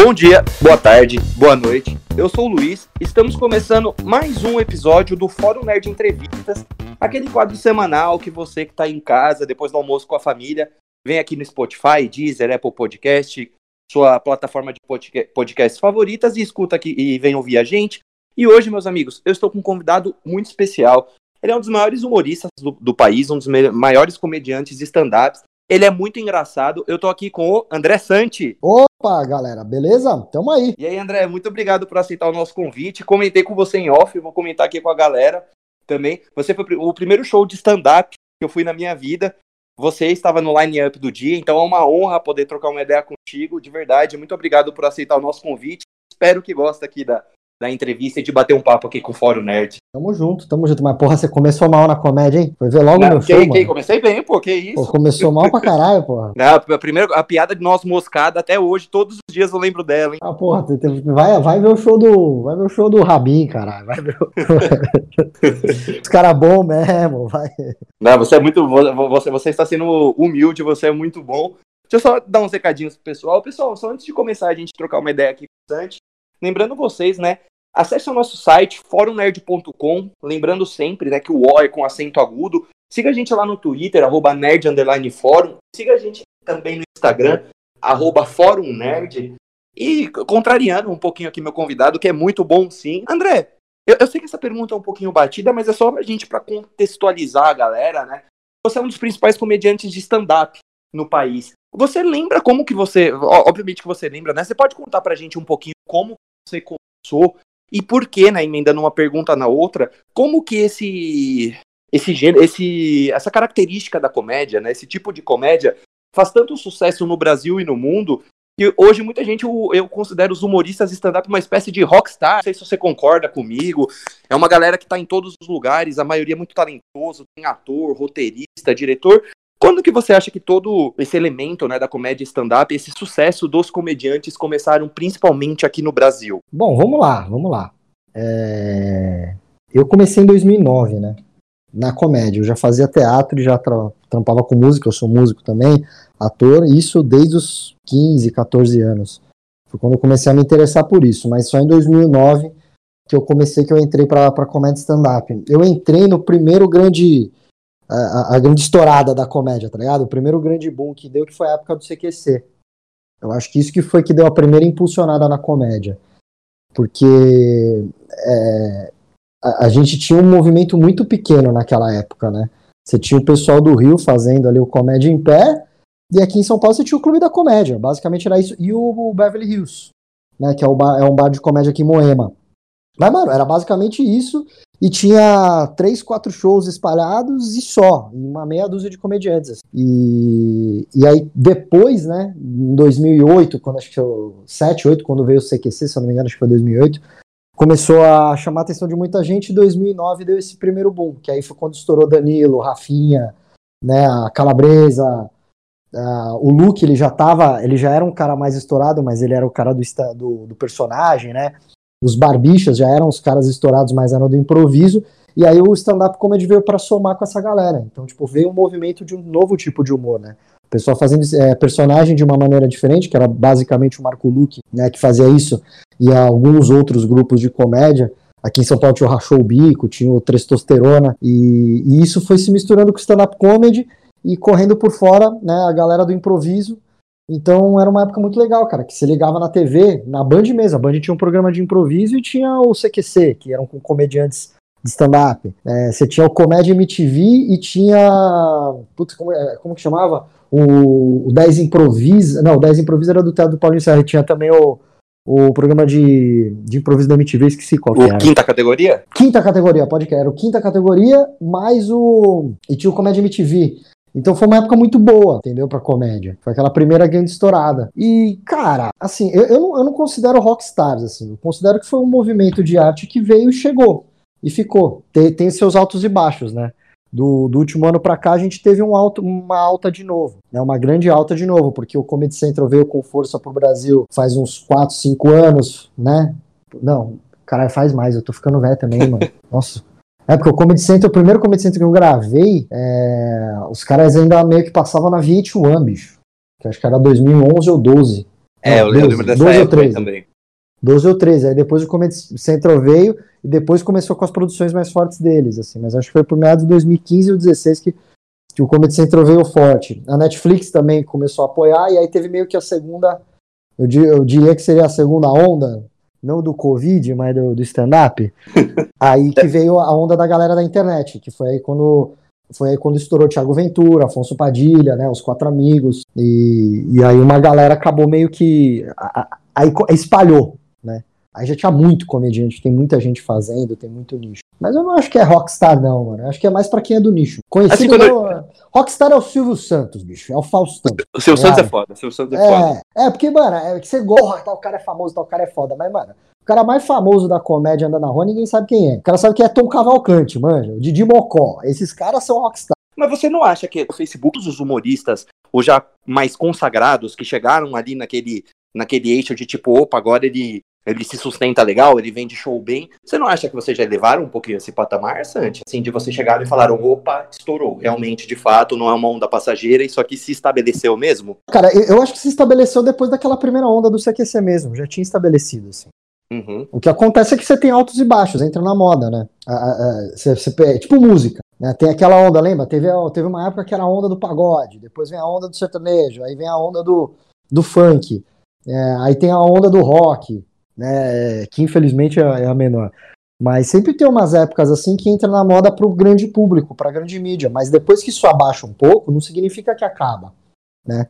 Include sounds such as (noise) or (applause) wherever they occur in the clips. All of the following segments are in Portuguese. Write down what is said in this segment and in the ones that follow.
Bom dia, boa tarde, boa noite. Eu sou o Luiz. Estamos começando mais um episódio do Fórum Nerd Entrevistas, aquele quadro semanal que você que está em casa depois do almoço com a família vem aqui no Spotify, Deezer, Apple Podcast, sua plataforma de podcast favoritas e escuta aqui e vem ouvir a gente. E hoje, meus amigos, eu estou com um convidado muito especial. Ele é um dos maiores humoristas do, do país, um dos maiores comediantes stand-ups. Ele é muito engraçado. Eu tô aqui com o André Santi. Opa, galera, beleza? Tamo aí. E aí, André, muito obrigado por aceitar o nosso convite. Comentei com você em off, vou comentar aqui com a galera também. Você foi o primeiro show de stand-up que eu fui na minha vida. Você estava no line-up do dia, então é uma honra poder trocar uma ideia contigo, de verdade. Muito obrigado por aceitar o nosso convite. Espero que goste aqui da, da entrevista e de bater um papo aqui com o Fórum Nerd. Tamo junto, tamo junto. Mas, porra, você começou mal na comédia, hein? Foi ver logo Não, meu que, show, que, mano. Comecei bem, pô, que isso. Pô, começou mal pra caralho, porra. (laughs) Não, a, primeira, a piada de nós moscada, até hoje, todos os dias eu lembro dela, hein? Ah, porra, vai, vai ver o show do. Vai ver o show do Rabin, caralho. Vai ver o... (laughs) Os caras bons mesmo, vai. Não, você é muito. Você, você está sendo humilde, você é muito bom. Deixa eu só dar uns recadinhos pro pessoal. Pessoal, só antes de começar a gente trocar uma ideia aqui bastante, lembrando vocês, né? Acesse o nosso site, forumnerd.com, lembrando sempre né, que o O é com acento agudo. Siga a gente lá no Twitter, arroba nerd Siga a gente também no Instagram, arroba fórumnerd. E contrariando um pouquinho aqui meu convidado, que é muito bom sim. André, eu, eu sei que essa pergunta é um pouquinho batida, mas é só a gente para contextualizar a galera, né? Você é um dos principais comediantes de stand-up no país. Você lembra como que você, obviamente que você lembra, né? Você pode contar pra gente um pouquinho como você começou e por que, né, emendando uma pergunta na outra, como que esse esse gênero, esse essa característica da comédia, né, esse tipo de comédia faz tanto sucesso no Brasil e no mundo que hoje muita gente eu, eu considero os humoristas stand-up uma espécie de rockstar. Não sei se você concorda comigo. É uma galera que está em todos os lugares, a maioria é muito talentoso, tem ator, roteirista, diretor, quando que você acha que todo esse elemento né, da comédia stand-up, esse sucesso dos comediantes começaram principalmente aqui no Brasil? Bom, vamos lá, vamos lá. É... Eu comecei em 2009, né? Na comédia. Eu já fazia teatro e já tra trampava com música, eu sou músico também, ator, isso desde os 15, 14 anos. Foi quando eu comecei a me interessar por isso, mas só em 2009 que eu comecei, que eu entrei para comédia stand-up. Eu entrei no primeiro grande a, a, grande estourada da comédia, tá ligado? O primeiro grande boom que deu que foi a época do CQC. Eu acho que isso que foi que deu a primeira impulsionada na comédia. Porque é, a, a, gente tinha um movimento muito pequeno naquela época, né? Você tinha o pessoal do Rio fazendo ali o Comédia em Pé, e aqui em São Paulo você tinha o Clube da Comédia, basicamente era isso, e o, Beverly Hills, né? Que é, bar, é um bar de comédia aqui em Moema. Mas, mano, era basicamente isso, e tinha três, quatro shows espalhados e só, uma meia dúzia de comediantes. E, e aí depois, né, em 2008, quando acho que eu, 7, 8, quando veio o CQC, se eu não me engano, acho que foi 2008, começou a chamar a atenção de muita gente, e 2009 deu esse primeiro boom, que aí foi quando estourou Danilo, Rafinha, né, a Calabresa, Uh, o Luke ele já tava, ele já era um cara mais estourado, mas ele era o cara do, do, do personagem, né? Os barbichas já eram os caras estourados, mas eram do improviso. E aí o stand-up comedy veio para somar com essa galera. Então, tipo, veio um movimento de um novo tipo de humor, né? O pessoal fazendo é, personagem de uma maneira diferente, que era basicamente o Marco Luque, né, que fazia isso, e alguns outros grupos de comédia. Aqui em São Paulo tinha o Rachou Bico, tinha o Testosterona, e, e isso foi se misturando com o stand-up comedy e correndo por fora, né, a galera do improviso, então era uma época muito legal, cara, que você ligava na TV, na Band mesmo, a Band tinha um programa de improviso e tinha o CQC, que eram com comediantes de stand-up. É, você tinha o Comédia MTV e tinha. Putz, como, é, como que chamava? O, o 10 Improvisa. Não, o 10 Improvisa era do Teatro do Paulinho Serra. Tinha também o, o programa de, de improviso da MTV, esqueci qual o que era. Quinta categoria? Quinta categoria, pode que era. O quinta categoria, mais o. E tinha o Comédia MTV. Então foi uma época muito boa, entendeu? Pra comédia. Foi aquela primeira grande estourada. E, cara, assim, eu, eu, não, eu não considero rockstars, assim. Eu considero que foi um movimento de arte que veio e chegou. E ficou. Tem, tem seus altos e baixos, né? Do, do, último ano para cá a gente teve um alto, uma alta de novo, né, uma grande alta de novo, porque o Comedy Central veio com força pro Brasil faz uns 4, 5 anos, né? Não, caralho, faz mais, eu tô ficando velho também, mano. (laughs) Nossa, é, porque o Comedy Center, o primeiro Comedy Center que eu gravei, é, os caras ainda meio que passavam na VH1, bicho. Que acho que era 2011 ou 12. É, eu, 12, eu lembro dessa 12 época ou 13. também. 12 ou 13. Aí depois o Comedy Central veio e depois começou com as produções mais fortes deles, assim. Mas acho que foi por meados de 2015 ou 2016 que, que o Comedy Central veio forte. A Netflix também começou a apoiar e aí teve meio que a segunda, eu, eu diria que seria a segunda onda, não do Covid, mas do, do stand-up. (laughs) aí que veio a onda da galera da internet, que foi aí quando foi aí quando estourou Thiago Ventura, Afonso Padilha, né, os quatro amigos, e, e aí uma galera acabou meio que aí espalhou, né? Aí já tinha muito comediante, tem muita gente fazendo, tem muito nicho. Mas eu não acho que é rockstar, não, mano. Eu acho que é mais pra quem é do nicho. Conhecido assim, não, eu... Rockstar é o Silvio Santos, bicho. É o Faustão. O Silvio Santos é foda. O Silvio Santos é, é foda. É, porque, mano, é que você gosta, tal cara é famoso, tal cara é foda. Mas, mano, o cara mais famoso da comédia andando na rua, ninguém sabe quem é. O cara sabe que é Tom Cavalcante, mano. O Didi Mocó. Esses caras são rockstar. Mas você não acha que o Facebook dos humoristas, ou já mais consagrados, que chegaram ali naquele, naquele eixo de tipo, opa, agora ele ele se sustenta legal, ele vende show bem. Você não acha que vocês já levaram um pouquinho esse patamar, Santi? Assim, de vocês chegaram e falaram, opa, estourou. Realmente, de fato, não é uma onda passageira, isso aqui se estabeleceu mesmo? Cara, eu acho que se estabeleceu depois daquela primeira onda do CQC mesmo, já tinha estabelecido, assim. Uhum. O que acontece é que você tem altos e baixos, entra na moda, né? você, você, é tipo música, né? Tem aquela onda, lembra? Teve, teve uma época que era a onda do pagode, depois vem a onda do sertanejo, aí vem a onda do, do funk, é, aí tem a onda do rock, né? Que infelizmente é, é a menor. Mas sempre tem umas épocas assim que entra na moda para o grande público, para a grande mídia. Mas depois que isso abaixa um pouco, não significa que acaba, né?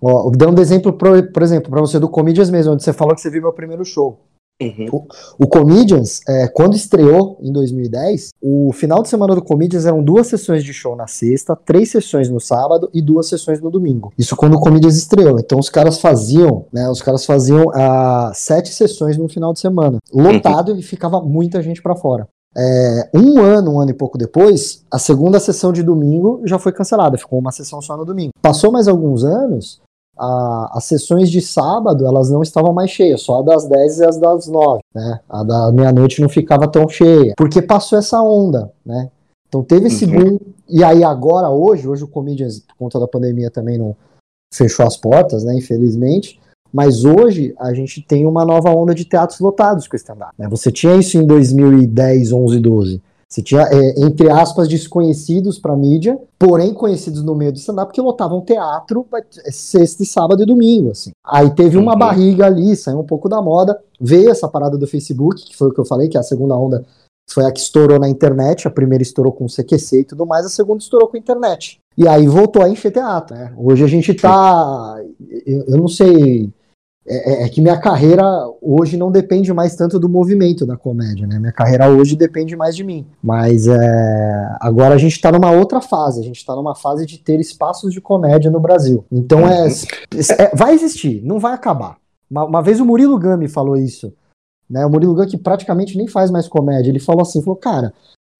Ó, dando um exemplo, por, por exemplo, para você do Comedians mesmo, onde você falou que você viu meu primeiro show. Uhum. O, o, Comedians, é, quando estreou em 2010, o final de semana do Comedians eram duas sessões de show na sexta, três sessões no sábado e duas sessões no domingo. Isso quando o Comedians estreou. Então os caras faziam, né? Os caras faziam ah, sete sessões no final de semana, lotado uhum. e ficava muita gente para fora. É, um ano, um ano e pouco depois, a segunda sessão de domingo já foi cancelada, ficou uma sessão só no domingo. Passou mais alguns anos, a, as sessões de sábado elas não estavam mais cheias, só a das 10 e as das 9, né? A da meia-noite não ficava tão cheia, porque passou essa onda, né? Então teve esse uhum. boom, e aí agora, hoje, hoje o Comedians, por conta da pandemia, também não fechou as portas, né? Infelizmente. Mas hoje a gente tem uma nova onda de teatros lotados com o stand-up. Né? Você tinha isso em 2010, 11, 12. Você tinha, é, entre aspas, desconhecidos para mídia, porém conhecidos no meio do stand-up, que lotavam teatro é, sexta, sábado e domingo. Assim. Aí teve uma uhum. barriga ali, saiu um pouco da moda, veio essa parada do Facebook, que foi o que eu falei, que é a segunda onda foi a que estourou na internet, a primeira estourou com o CQC e tudo mais, a segunda estourou com a internet. E aí voltou a encher teatro. Né? Hoje a gente tá. Eu, eu não sei é, é, é, que minha carreira hoje não depende mais tanto do movimento da comédia, né? Minha carreira hoje depende mais de mim. Mas é, agora a gente está numa outra fase, a gente está numa fase de ter espaços de comédia no Brasil. Então é, é vai existir, não vai acabar. Uma, uma, vez o Murilo Gami falou isso, né? O Murilo Gami que praticamente nem faz mais comédia, ele falou assim, falou, cara,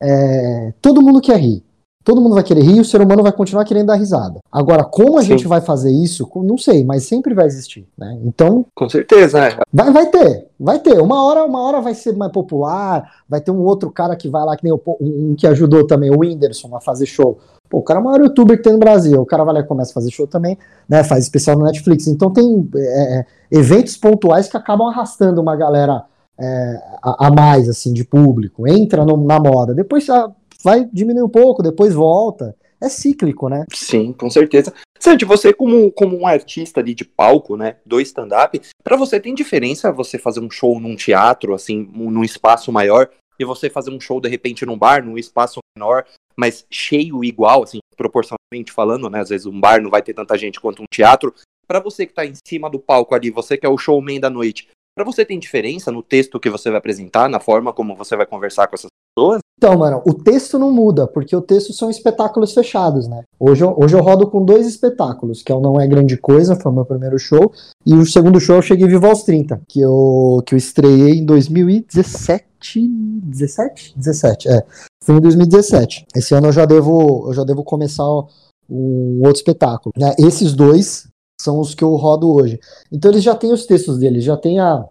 é, todo mundo quer rir todo mundo vai querer rir e o ser humano vai continuar querendo dar risada. Agora, como a Sim. gente vai fazer isso, não sei, mas sempre vai existir, né? Então. Com certeza, né? Vai, vai ter, vai ter. Uma hora, uma hora vai ser mais popular, vai ter um outro cara que vai lá, que nem o, um, um que ajudou também, o Whindersson, a fazer show. Pô, o cara é o maior youtuber que tem no Brasil. O cara vai lá e começa a fazer show também, né? Faz especial no Netflix. Então tem é, é eventos pontuais que acabam arrastando uma galera é, a, a, mais, assim, de público. Entra no, na moda. Depois a, vai diminuir um pouco, depois volta. É cíclico, né? Sim, com certeza. Sandy, você como, como um artista ali de palco, né, do stand-up, para você tem diferença você fazer um show num teatro, assim, num espaço maior, e você fazer um show, de repente, num bar, num espaço menor, mas cheio igual, assim, proporcionalmente falando, né, às vezes um bar não vai ter tanta gente quanto um teatro, para você que tá em cima do palco ali, você que é o showman da noite, para você tem diferença no texto que você vai apresentar, na forma como você vai conversar com essas pessoas? Então, mano, o texto não muda, porque o texto são espetáculos fechados, né? Hoje eu, hoje eu rodo com dois espetáculos, que é o Não É Grande Coisa, foi o meu primeiro show, e o segundo show eu cheguei vivo aos 30, que eu, que eu estreiei em 2017. 17? 17, é. Foi em 2017. Esse ano eu já devo, eu já devo começar um outro espetáculo. Né? Esses dois são os que eu rodo hoje. Então eles já têm os textos deles, já tem a.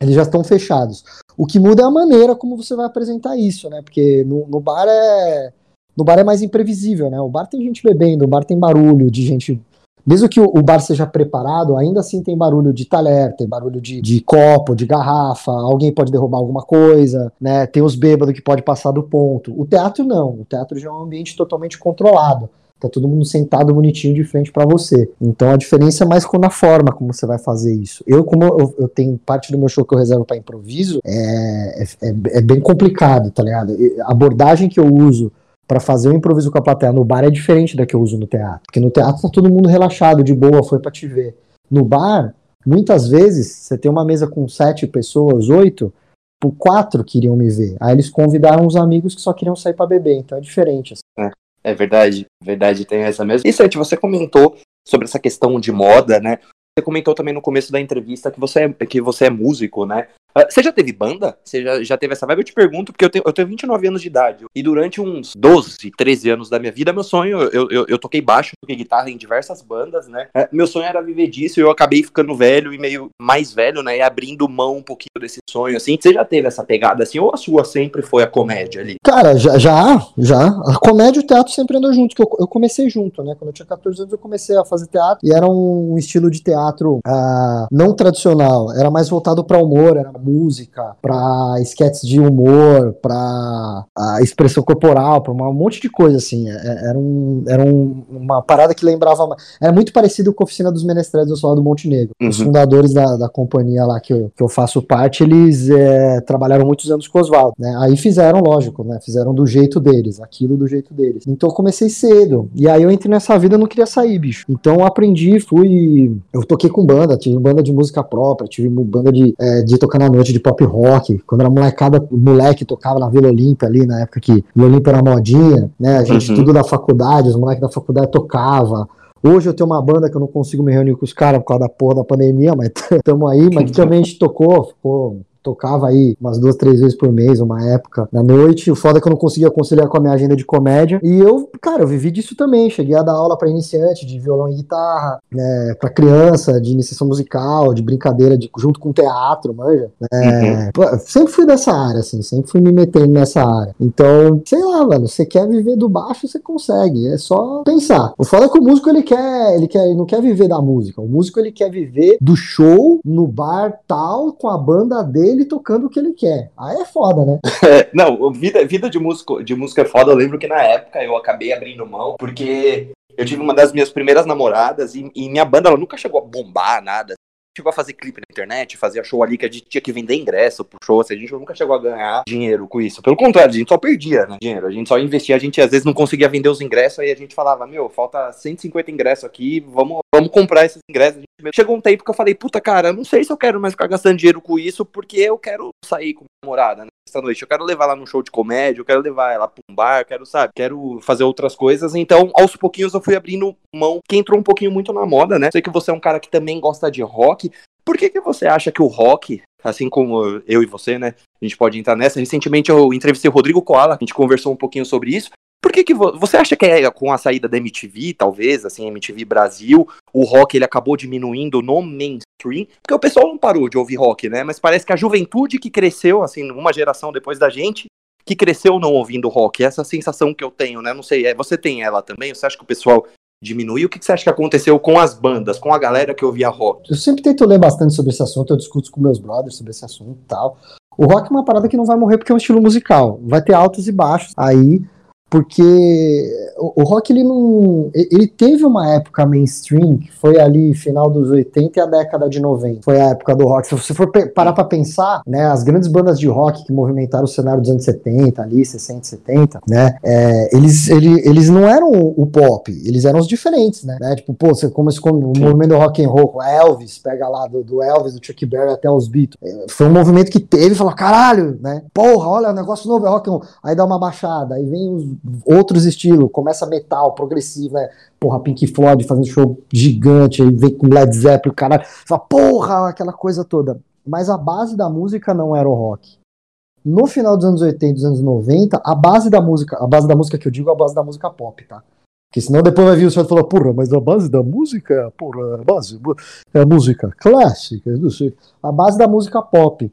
Eles já estão fechados. O que muda é a maneira como você vai apresentar isso, né? Porque no, no bar é. No bar é mais imprevisível, né? O bar tem gente bebendo, o bar tem barulho de gente mesmo que o, bar seja preparado, ainda assim tem barulho de talher, tem barulho de, de copo, de garrafa, alguém pode derrubar alguma coisa, né? Tem os bêbados que pode passar do ponto. O teatro não, o teatro já é um ambiente totalmente controlado. Tá todo mundo sentado bonitinho de frente para você. Então a diferença é mais com a forma como você vai fazer isso. Eu, como eu, eu tenho parte do meu show que eu reservo para improviso, é, é, é, bem complicado, tá ligado? A abordagem que eu uso para fazer o um improviso com a plateia no bar é diferente da que eu uso no teatro. Porque no teatro tá todo mundo relaxado, de boa, foi para te ver. No bar, muitas vezes, você tem uma mesa com sete pessoas, oito, por quatro queriam me ver. Aí eles convidaram os amigos que só queriam sair para beber, então é diferente. Assim. É. É verdade, verdade, tem essa mesmo. E Sete, você comentou sobre essa questão de moda, né? Você comentou também no começo da entrevista que você é, que você é músico, né? Ah, você já teve banda? Você já, já teve essa vibe? Eu te pergunto, porque eu tenho, eu tenho 29 anos de idade. E durante uns 12, 13 anos da minha vida, meu sonho, eu, eu, eu toquei baixo, toquei guitarra em diversas bandas, né? É, meu sonho era viver disso e eu acabei ficando velho e meio mais velho, né? E abrindo mão um pouquinho desse sonho, assim. Você já teve essa pegada, assim? Ou a sua sempre foi a comédia ali? Cara, já, já. já. A comédia e o teatro sempre andam junto, que eu, eu comecei junto, né? Quando eu tinha 14 anos, eu comecei a fazer teatro e era um, estilo de teatro uh, não tradicional. Era mais voltado para humor, era música, para sketches de humor, para expressão corporal, para um monte de coisa assim. É, é, era, um, era um, uma parada que lembrava. Era muito parecido com a Oficina dos Menestréis do Solar do Montenegro. Uhum. Os fundadores da, da companhia lá que eu, que eu faço parte, eles é, trabalharam muitos anos com o Oswaldo. Né? Aí fizeram, lógico, né? Fizeram do jeito deles, aquilo do jeito deles. Então eu comecei cedo. E aí eu entrei nessa vida, eu não queria sair, bicho. Então eu aprendi, fui. Eu toquei com banda, tive banda de música própria, tive banda de, é, de tocar na noite de pop rock. Quando era molecada, o moleque tocava na Vila Olímpia ali, na época que Vila Olímpia era modinha, né? A gente, uhum. tudo da faculdade, os moleques da faculdade tocava. Hoje eu tenho uma banda que eu não consigo me reunir com os caras por causa da porra da pandemia, mas (laughs) estamos aí, mas que (laughs) também a gente tocou, ficou tocava aí umas duas, três vezes por mês, uma época, na noite. O foda é que eu não conseguia conciliar com a minha agenda de comédia. E eu, cara, eu vivi disso também. Cheguei a dar aula para iniciante de violão e guitarra, né, para criança, de iniciação musical, de brincadeira de, junto com teatro, manja. É, uhum. sempre fui dessa área, assim, sempre fui me metendo nessa área. Então, sei lá, mano, você quer viver do baixo, você consegue. É só pensar. O foda é que o músico ele quer, ele quer, ele não quer viver da música. O músico ele quer viver do show no bar tal com a banda dele ele tocando o que ele quer. Aí é foda, né? (laughs) não, vida, vida de, músico, de música é foda. Eu lembro que na época eu acabei abrindo mão, porque eu tive uma das minhas primeiras namoradas e, e minha banda ela nunca chegou a bombar nada chegou a fazer clipe na internet, fazia show ali que a gente tinha que vender ingresso pro show, assim, a gente nunca chegou a ganhar dinheiro com isso. Pelo contrário, a gente só perdia né, dinheiro, a gente só investia, a gente às vezes não conseguia vender os ingressos, aí a gente falava, meu, falta 150 ingressos aqui, vamos, vamos comprar esses ingressos. Chegou um tempo que eu falei, puta cara, eu não sei se eu quero mais ficar gastando dinheiro com isso, porque eu quero sair com minha namorada, né? Esta noite, eu quero levar ela num show de comédia, eu quero levar ela pra um bar, quero, sabe, quero fazer outras coisas. Então, aos pouquinhos eu fui abrindo mão, que entrou um pouquinho muito na moda, né? Sei que você é um cara que também gosta de rock, por que, que você acha que o rock, assim como eu e você, né? A gente pode entrar nessa. Recentemente eu entrevistei o Rodrigo Koala, a gente conversou um pouquinho sobre isso. Por que, que você acha que é com a saída da MTV, talvez, assim, MTV Brasil, o rock ele acabou diminuindo no mainstream? Porque o pessoal não parou de ouvir rock, né? Mas parece que a juventude que cresceu, assim, uma geração depois da gente, que cresceu não ouvindo rock. Essa sensação que eu tenho, né? Não sei, é, você tem ela também? Você acha que o pessoal diminuir. O que, você acha que aconteceu com as bandas, com a galera que ouvia rock? Eu sempre tento ler bastante sobre esse assunto, eu discuto com meus brothers sobre esse assunto e tal. O rock é uma parada que não vai morrer porque é um estilo musical. Vai ter altos e baixos aí, porque o, o, rock ele não ele teve uma época mainstream que foi ali final dos 80 e a década de 90 foi a época do rock. Se você for parar para pensar né as grandes bandas de rock que movimentaram o cenário dos anos 70 ali 60 70 né é, eles, ele, eles não eram o pop eles eram os diferentes né, né? tipo pô você começou com o movimento do rock and roll com Elvis pega lá do, do, Elvis do Chuck Berry até os Beatles. É, foi um movimento que teve falou caralho né porra olha o negócio novo é rock and roll. Aí dá uma baixada aí vem os outros estilos, começa metal, progressivo, né? Porra, Pink Floyd fazendo show gigante, aí vem com Led Zeppelin, caralho. Fala, porra, aquela coisa toda. Mas a base da música não era o rock. No final dos anos 80 dos anos 90, a base da música, a base da música que eu digo é a base da música pop, tá? Porque senão depois vai vir o senhor e falar, porra, mas a base da música, é, porra, a base é a música clássica, não sei. A base da música pop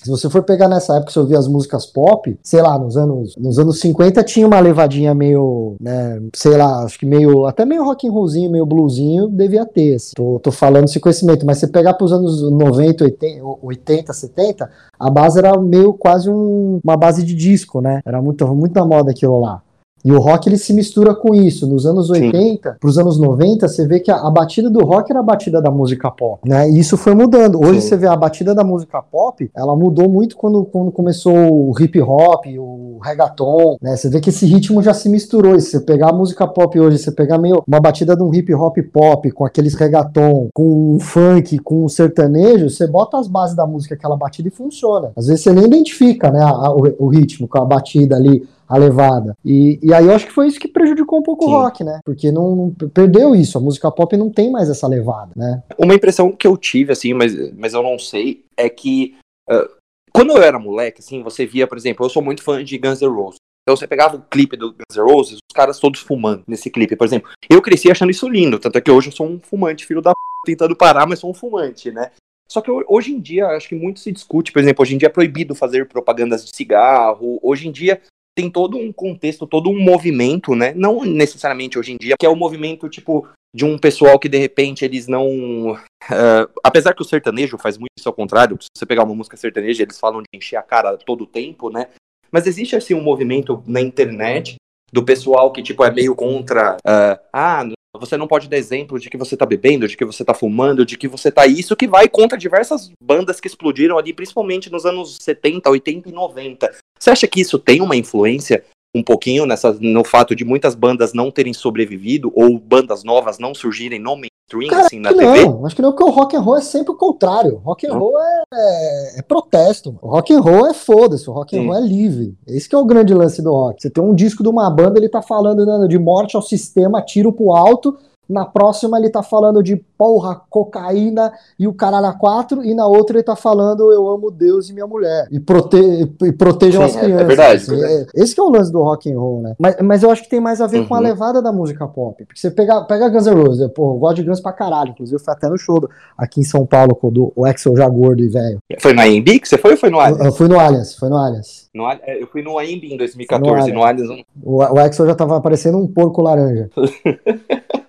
Se você for pegar nessa época, você ouvir as músicas pop, sei lá, nos anos, nos anos 50 tinha uma levadinha meio, né, sei lá, acho que meio, até meio rock and rollzinho, meio bluesinho, devia ter. Assim. Tô, tô falando esse conhecimento, mas você pegar pros anos 90, 80, 80 70, a base era meio quase um, uma base de disco, né? Era muito, muito na moda aquilo lá. E o rock ele se mistura com isso. Nos anos 80 para os anos 90, você vê que a, a, batida do rock era a batida da música pop, né? E isso foi mudando. Hoje Sim. você vê a batida da música pop, ela mudou muito quando, quando começou o hip hop, o reggaeton, né? Você vê que esse ritmo já se misturou. E se você pegar a música pop hoje, você pegar meio uma batida de um hip hop pop com aqueles reggaeton, com um funk, com um sertanejo, você bota as bases da música aquela batida e funciona. Às vezes você nem identifica, né, a, a, o, o ritmo com a batida ali a levada. E, e aí eu acho que foi isso que prejudicou um pouco Sim. o rock, né? Porque não, não, perdeu isso, a música pop não tem mais essa levada, né? Uma impressão que eu tive, assim, mas, mas eu não sei, é que uh, quando eu era moleque, assim, você via, por exemplo, eu sou muito fã de Guns N' Roses. Então você pegava o clipe do Guns N' Roses, os caras todos fumando nesse clipe, por exemplo. Eu cresci achando isso lindo, tanto é que hoje eu sou um fumante, filho da p... tentando parar, mas sou um fumante, né? Só que hoje em dia, acho que muito se discute, por exemplo, hoje em dia é proibido fazer propagandas de cigarro, hoje em dia tem todo um contexto, todo um movimento, né? Não necessariamente hoje em dia, que é o movimento, tipo, de um pessoal que de repente eles não. Uh, apesar que o sertanejo faz muito isso ao contrário, se você pegar uma música sertaneja, eles falam de encher a cara todo o tempo, né? Mas existe assim um movimento na internet do pessoal que, tipo, é meio contra. Uh, ah, você não pode dar exemplo de que você tá bebendo, de que você tá fumando, de que você tá isso, que vai contra diversas bandas que explodiram ali, principalmente nos anos 70, 80 e 90. Você acha que isso tem uma influência um pouquinho nessa, no fato de muitas bandas não terem sobrevivido ou bandas novas não surgirem no mainstream, Cara, assim, na não, TV? Acho que não, porque o rock and roll é sempre o contrário. Rock and roll é, é, é, protesto. O rock and roll é foda-se, o rock and roll é livre. Esse que é o grande lance do rock. Você tem um disco de uma banda, ele tá falando né, de morte ao sistema, tiro pro alto, na próxima ele tá falando de porra, cocaína e o caralho a quatro, e na outra ele tá falando eu amo Deus e minha mulher. E, prote e protejam Sim, as crianças. É, é verdade, assim, é verdade. É, esse que é o lance do rock and roll, né? Mas, mas eu acho que tem mais a ver uhum. com a uhum. levada da música pop. Porque você pega, pega Guns N' Roses, pô, eu gosto de Guns pra caralho. Inclusive, eu fui até no show do, aqui em São Paulo, quando o Axel já gordo e velho. Foi no AMB que você foi ou foi no Allianz? Eu, eu fui no Allianz, foi no Allianz. No, eu fui no AMB em 2014, no Allianz. No Allianz... O, o Axel já tava parecendo um porco laranja. (laughs)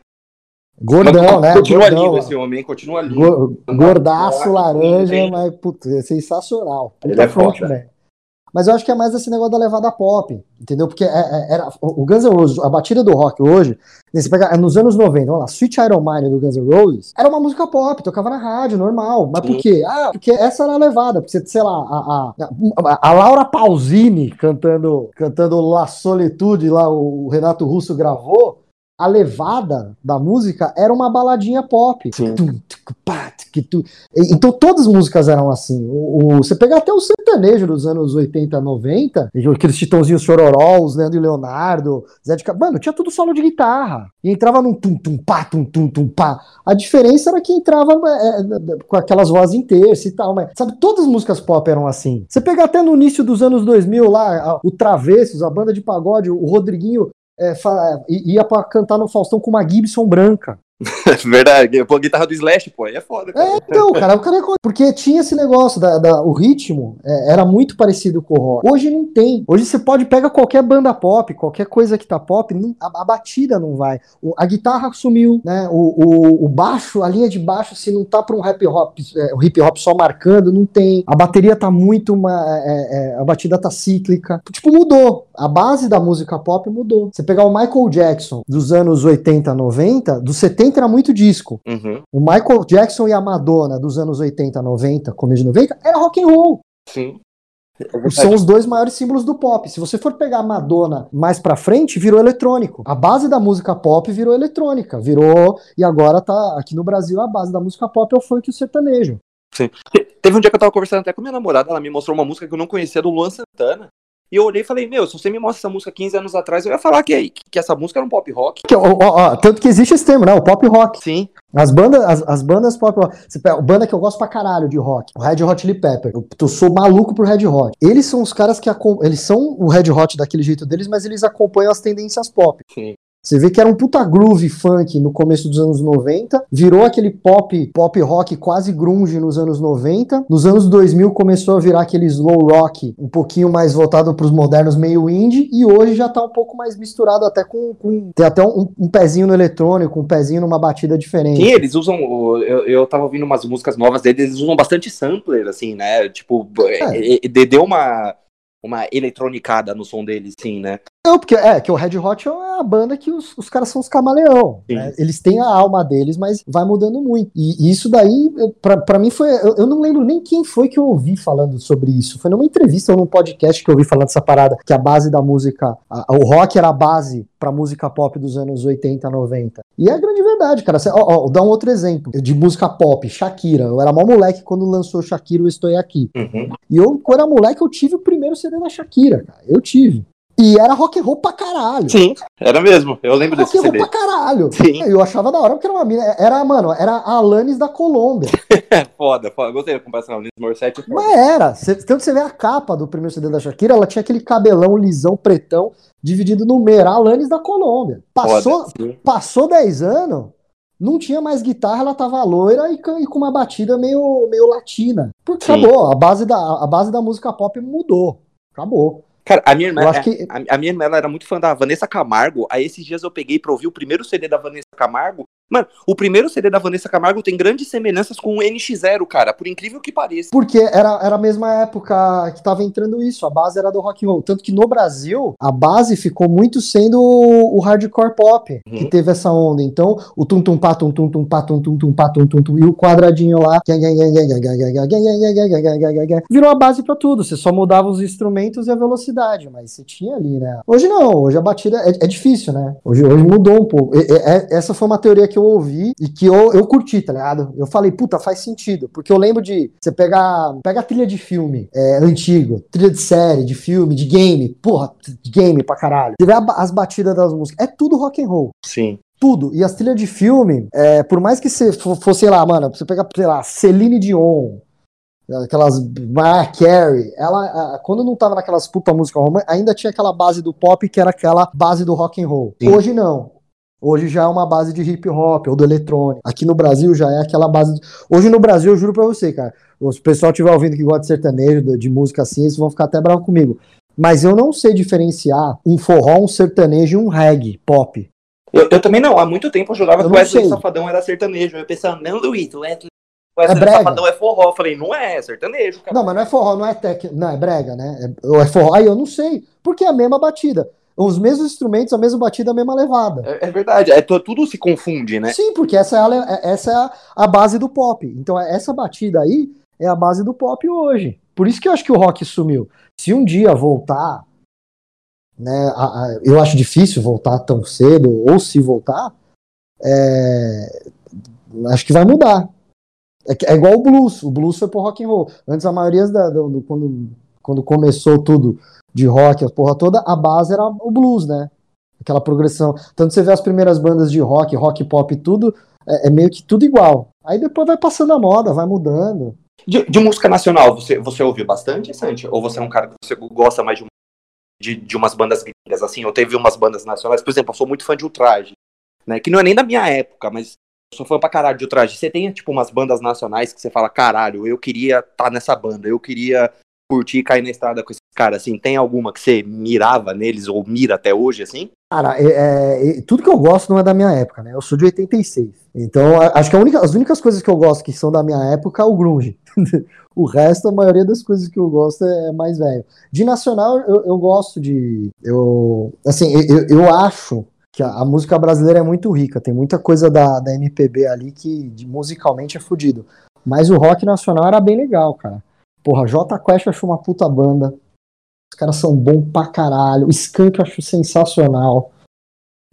Gordão, né? Continua Gordão, lindo esse homem, continua lindo. Gordaço, laranja, mas putz, é sensacional. Ele tá é forte, né? Mas eu acho que é mais esse negócio da levada pop, entendeu? Porque é, é, era, o Guns N' Roses, a batida do rock hoje, você pega, nos anos 90, vamos lá, Sweet Iron Mine do Guns N' Roses, era uma música pop, tocava na rádio, normal. Mas por quê? Ah, porque essa era a levada. Porque, sei lá, a, a, a Laura Pausini cantando, cantando La Solitude, lá o Renato Russo gravou, a levada da música era uma baladinha pop. Então todas as músicas eram assim. O, o, você pegar até o sertanejo dos anos 80, 90, aqueles titãozinhos chororós, Leandro e Leonardo, Zé de Mano, tinha tudo solo de guitarra. E entrava num tum tum pá, tum tum pá. A diferença era que entrava é, é com aquelas vozes em e tal, mas sabe, todas as músicas pop eram assim. Você pegar até no início dos anos 2000 lá, o Travessos, a banda de pagode, o Rodriguinho é, ia pra cantar no Faustão com uma Gibson branca. (laughs) Verdade, pô, a guitarra do Slash, pô, aí é foda. Cara. É, então, cara, o cara é... porque tinha esse negócio, da, da o ritmo é, era muito parecido com o rock. Hoje não tem. Hoje você pode pegar qualquer banda pop, qualquer coisa que tá pop, não, a, a, batida não vai. O, a guitarra sumiu, né? O, o, o, baixo, a linha de baixo, se não tá pra um rap hop, é, o hip hop só marcando, não tem. A bateria tá muito, uma, é, é, a batida tá cíclica. Tipo, mudou. A base da música pop mudou. Você pegar o Michael Jackson dos anos 80, 90, dos 70 90 era muito disco. Uhum. O Michael Jackson e a Madonna dos anos 80, 90, começo de 90, era rock and roll. Sim. É São os dois maiores símbolos do pop. Se você for pegar a Madonna mais pra frente, virou eletrônico. A base da música pop virou eletrônica. Virou. E agora tá aqui no Brasil a base da música pop é o funk e o sertanejo. Sim. Teve um dia que eu tava conversando até com minha namorada, ela me mostrou uma música que eu não conhecia do Luan Santana. E eu olhei e falei, meu, se você me mostra essa música 15 anos atrás, eu ia falar que, que, que essa música era um pop rock. Que, ó, ó, tanto que existe esse termo, né? O pop rock. Sim. As bandas, as, as bandas pop rock. Você banda que eu gosto pra caralho de rock. O Red Hot Chili Pepper. Eu, eu sou maluco pro Red Hot. Eles são os caras que. Eles são o Red Hot daquele jeito deles, mas eles acompanham as tendências pop. Sim. Você vê que era um puta groove funk no começo dos anos 90, virou aquele pop, pop rock quase grunge nos anos 90. Nos anos 2000 começou a virar aquele slow rock, um pouquinho mais voltado para os modernos, meio indie, e hoje já tá um pouco mais misturado até com, com tem até um, um, pezinho no eletrônico, um pezinho numa batida diferente. Sim, eles usam, eu, eu tava ouvindo umas músicas novas deles, eles usam bastante sampler, assim, né? Tipo, é. deu uma uma eletronicada no som deles, sim, né? Não, porque é que o Red Hot é a banda que os, os caras são os camaleão. Né? Eles têm a alma deles, mas vai mudando muito. E, e isso daí, para mim, foi. Eu, eu, não lembro nem quem foi que eu ouvi falando sobre isso. Foi numa entrevista ou num podcast que eu ouvi falando dessa parada, que a base da música. A, o rock era a base pra música pop dos anos 80, 90. E é a grande verdade, cara. Ó, ó, vou dar um outro exemplo de música pop, Shakira. Eu era mó moleque quando lançou Shakira, Eu Estou Aqui. Uhum. E eu, quando era moleque, eu tive o primeiro CD da Shakira, cara. Eu tive. E era rock and roll pra caralho. Sim, era mesmo. Eu lembro rock desse CD. Rock and roll pra caralho. Sim. Eu achava da hora porque era uma mina. Era, mano, era a Alanis da Colômbia. (laughs) foda, foda. Gostei da comparação. Alanis Morissette. Mas era. Cê, tanto você vê a capa do primeiro CD da Shakira, ela tinha aquele cabelão lisão, pretão, dividido no meio. Era a Alanis da Colômbia. Passou, foda, passou 10 anos, não tinha mais guitarra, ela tava loira e, e, com uma batida meio, meio latina. Porque sim. acabou, a base, da, a base da música pop mudou. Acabou. Cara, a minha irmã, é, que... a, a, minha irmã era muito fã da Vanessa Camargo. Aí esses dias eu peguei pra ouvir o primeiro CD da Vanessa Camargo. Mano, o primeiro CD da Vanessa Camargo tem grandes semelhanças com o NX0, cara, por incrível que pareça. Porque era, era a mesma época que tava entrando isso, a base era do rock and roll. Tanto que no Brasil, a base ficou muito sendo o hardcore pop, uhum. que teve essa onda. Então, o tum tum pá tum tum tum pá tum tum tum pá tum tum tum e o quadradinho lá virou a base para tudo. Você só mudava os instrumentos e a velocidade, mas você tinha ali, né? Hoje não, hoje a batida é, é difícil, né? Hoje, hoje mudou um pouco. E, e, essa foi uma teoria que eu ouvi e que eu, eu curti, tá ligado? Eu falei, puta, faz sentido. Porque eu lembro de você pegar, pega a trilha de filme é, antigo, trilha de série, de filme, de game, porra, de game pra caralho. Você vê a, as batidas das músicas, é tudo rock and roll. Sim tudo. E as trilhas de filme, é, por mais que você fosse, sei lá, mano, você pegar, sei lá, Celine Dion, aquelas Mariah Carey, ela, quando não tava naquelas puta música romântica, ainda tinha aquela base do pop que era aquela base do rock and roll. Sim. Hoje não. Hoje já é uma base de hip hop ou do eletrônico. Aqui no Brasil já é aquela base. De... Hoje no Brasil, eu juro pra você, cara. Se o pessoal estiver ouvindo que gosta de sertanejo, de música assim, eles vão ficar até bravos comigo. Mas eu não sei diferenciar um forró, um sertanejo e um reggae pop. Eu, eu também não. Há muito tempo eu jogava que o Wesley sei. Safadão era sertanejo. Eu pensava, não, Luiz, o Wesley, é brega. Safadão é forró. Eu falei, não é, é sertanejo, cara. Não, mas não é forró, não é tech. Não, é brega, né? É, é forró. Aí eu não sei. Porque é a mesma batida os mesmos instrumentos, a mesma batida, a mesma levada. É, é verdade, é, tudo se confunde, né? Sim, porque essa é, a, é, essa é a, a, base do pop. Então, é, essa batida aí é a base do pop hoje. Por isso que eu acho que o rock sumiu. Se um dia voltar, né, a, eu acho difícil voltar tão cedo, ou se voltar, é, acho que vai mudar. É, é, igual o blues. O blues foi pro rock and roll. Antes a maioria da, do, do, quando, quando começou tudo de rock, a porra toda, a base era o blues, né? Aquela progressão. Tanto você vê as primeiras bandas de rock, rock pop, tudo, é, é meio que tudo igual. Aí depois vai passando a moda, vai mudando. De, de, música nacional, você, você ouve bastante, Santi? Ou você é um cara que você gosta mais de, de, de umas bandas gringas, assim? Ou teve umas bandas nacionais? Por exemplo, eu sou muito fã de Ultraje, né? Que não é nem da minha época, mas eu sou fã pra caralho de Ultraje. Você tem, tipo, umas bandas nacionais que você fala, caralho, eu queria estar tá nessa banda, eu queria curtir cair na estrada com esses caras, assim? Tem alguma que você mirava neles ou mira até hoje, assim? Cara, é, é, tudo que eu gosto não é da minha época, né? Eu sou de 86. Então, acho que única, as únicas coisas que eu gosto que são da minha época é o grunge. (laughs) o resto, a maioria das coisas que eu gosto é mais velho. De nacional, eu, eu gosto de... Eu, assim, eu, eu acho que a, a, música brasileira é muito rica, tem muita coisa da, da MPB ali que de, musicalmente é fodido. Mas o rock nacional era bem legal, cara. Porra, J Quest eu acho uma puta banda. Os caras são bons pra caralho. O Skank eu acho sensacional.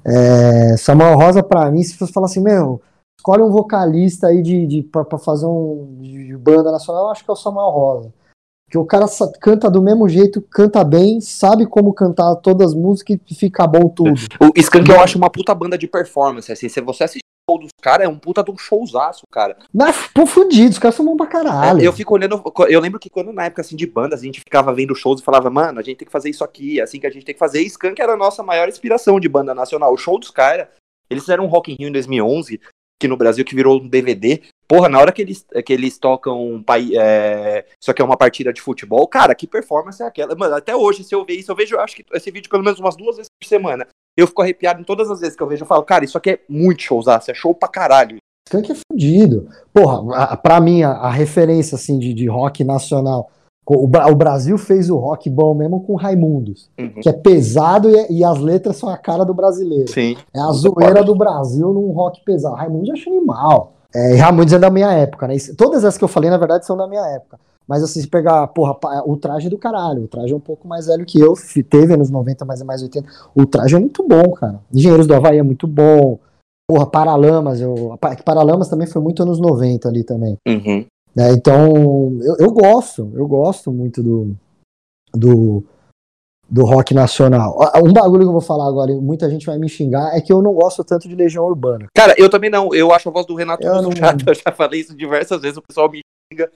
É, Samuel Rosa, pra mim, se você falar assim, meu, escolhe um vocalista aí de, de, pra, pra fazer um de banda nacional, eu acho que é o Samuel Rosa. Que o cara canta do mesmo jeito, canta bem, sabe como cantar todas as músicas e fica bom tudo. O Skank eu acho uma puta banda de performance. Assim, se você assistir show dos caras é um puta de um showzaço, cara. Mas, pô, fudido, os caras são bons pra caralho. É, eu fico olhando, eu lembro que quando na época assim de bandas, a gente ficava vendo shows e falava, mano, a gente tem que fazer isso aqui, assim que a gente tem que fazer. E Skank era a nossa maior inspiração de banda nacional. O show dos caras, eles fizeram um Rock in Rio em 2011, que no Brasil que virou um DVD. Porra, na hora que eles, que eles tocam é, isso aqui é uma partida de futebol, cara, que performance é aquela? Mano, até hoje, se eu ver isso, eu vejo, eu acho que esse vídeo pelo menos umas duas vezes por semana. Eu fico arrepiado em todas as vezes que eu vejo. Eu falo, cara, isso aqui é muito showzaço, é show pra caralho. Skank é fudido. Porra, a, pra mim, a, a, referência assim de, de rock nacional. O, o, Brasil fez o rock bom mesmo com Raimundos, uhum. que é pesado e, e, as letras são a cara do brasileiro. Sim. É a zoeira do Brasil num rock pesado. Raimundos eu acho animal. É, Raimundos é da minha época, né? Todas essas que eu falei, na verdade, são da minha época. Mas assim, se pegar, porra, o traje é do caralho. O traje é um pouco mais velho que eu. Teve anos 90, mas é mais 80. O traje é muito bom, cara. Engenheiros do Havaí é muito bom. Porra, Paralamas. Eu, Paralamas também foi muito anos 90 ali também. Uhum. É, então, eu, eu gosto. Eu gosto muito do, do, do rock nacional. Um bagulho que eu vou falar agora, e muita gente vai me xingar, é que eu não gosto tanto de Legião Urbana. Cara, eu também não. Eu acho a voz do Renato eu, não... chata. Eu já falei isso diversas vezes. O pessoal me xinga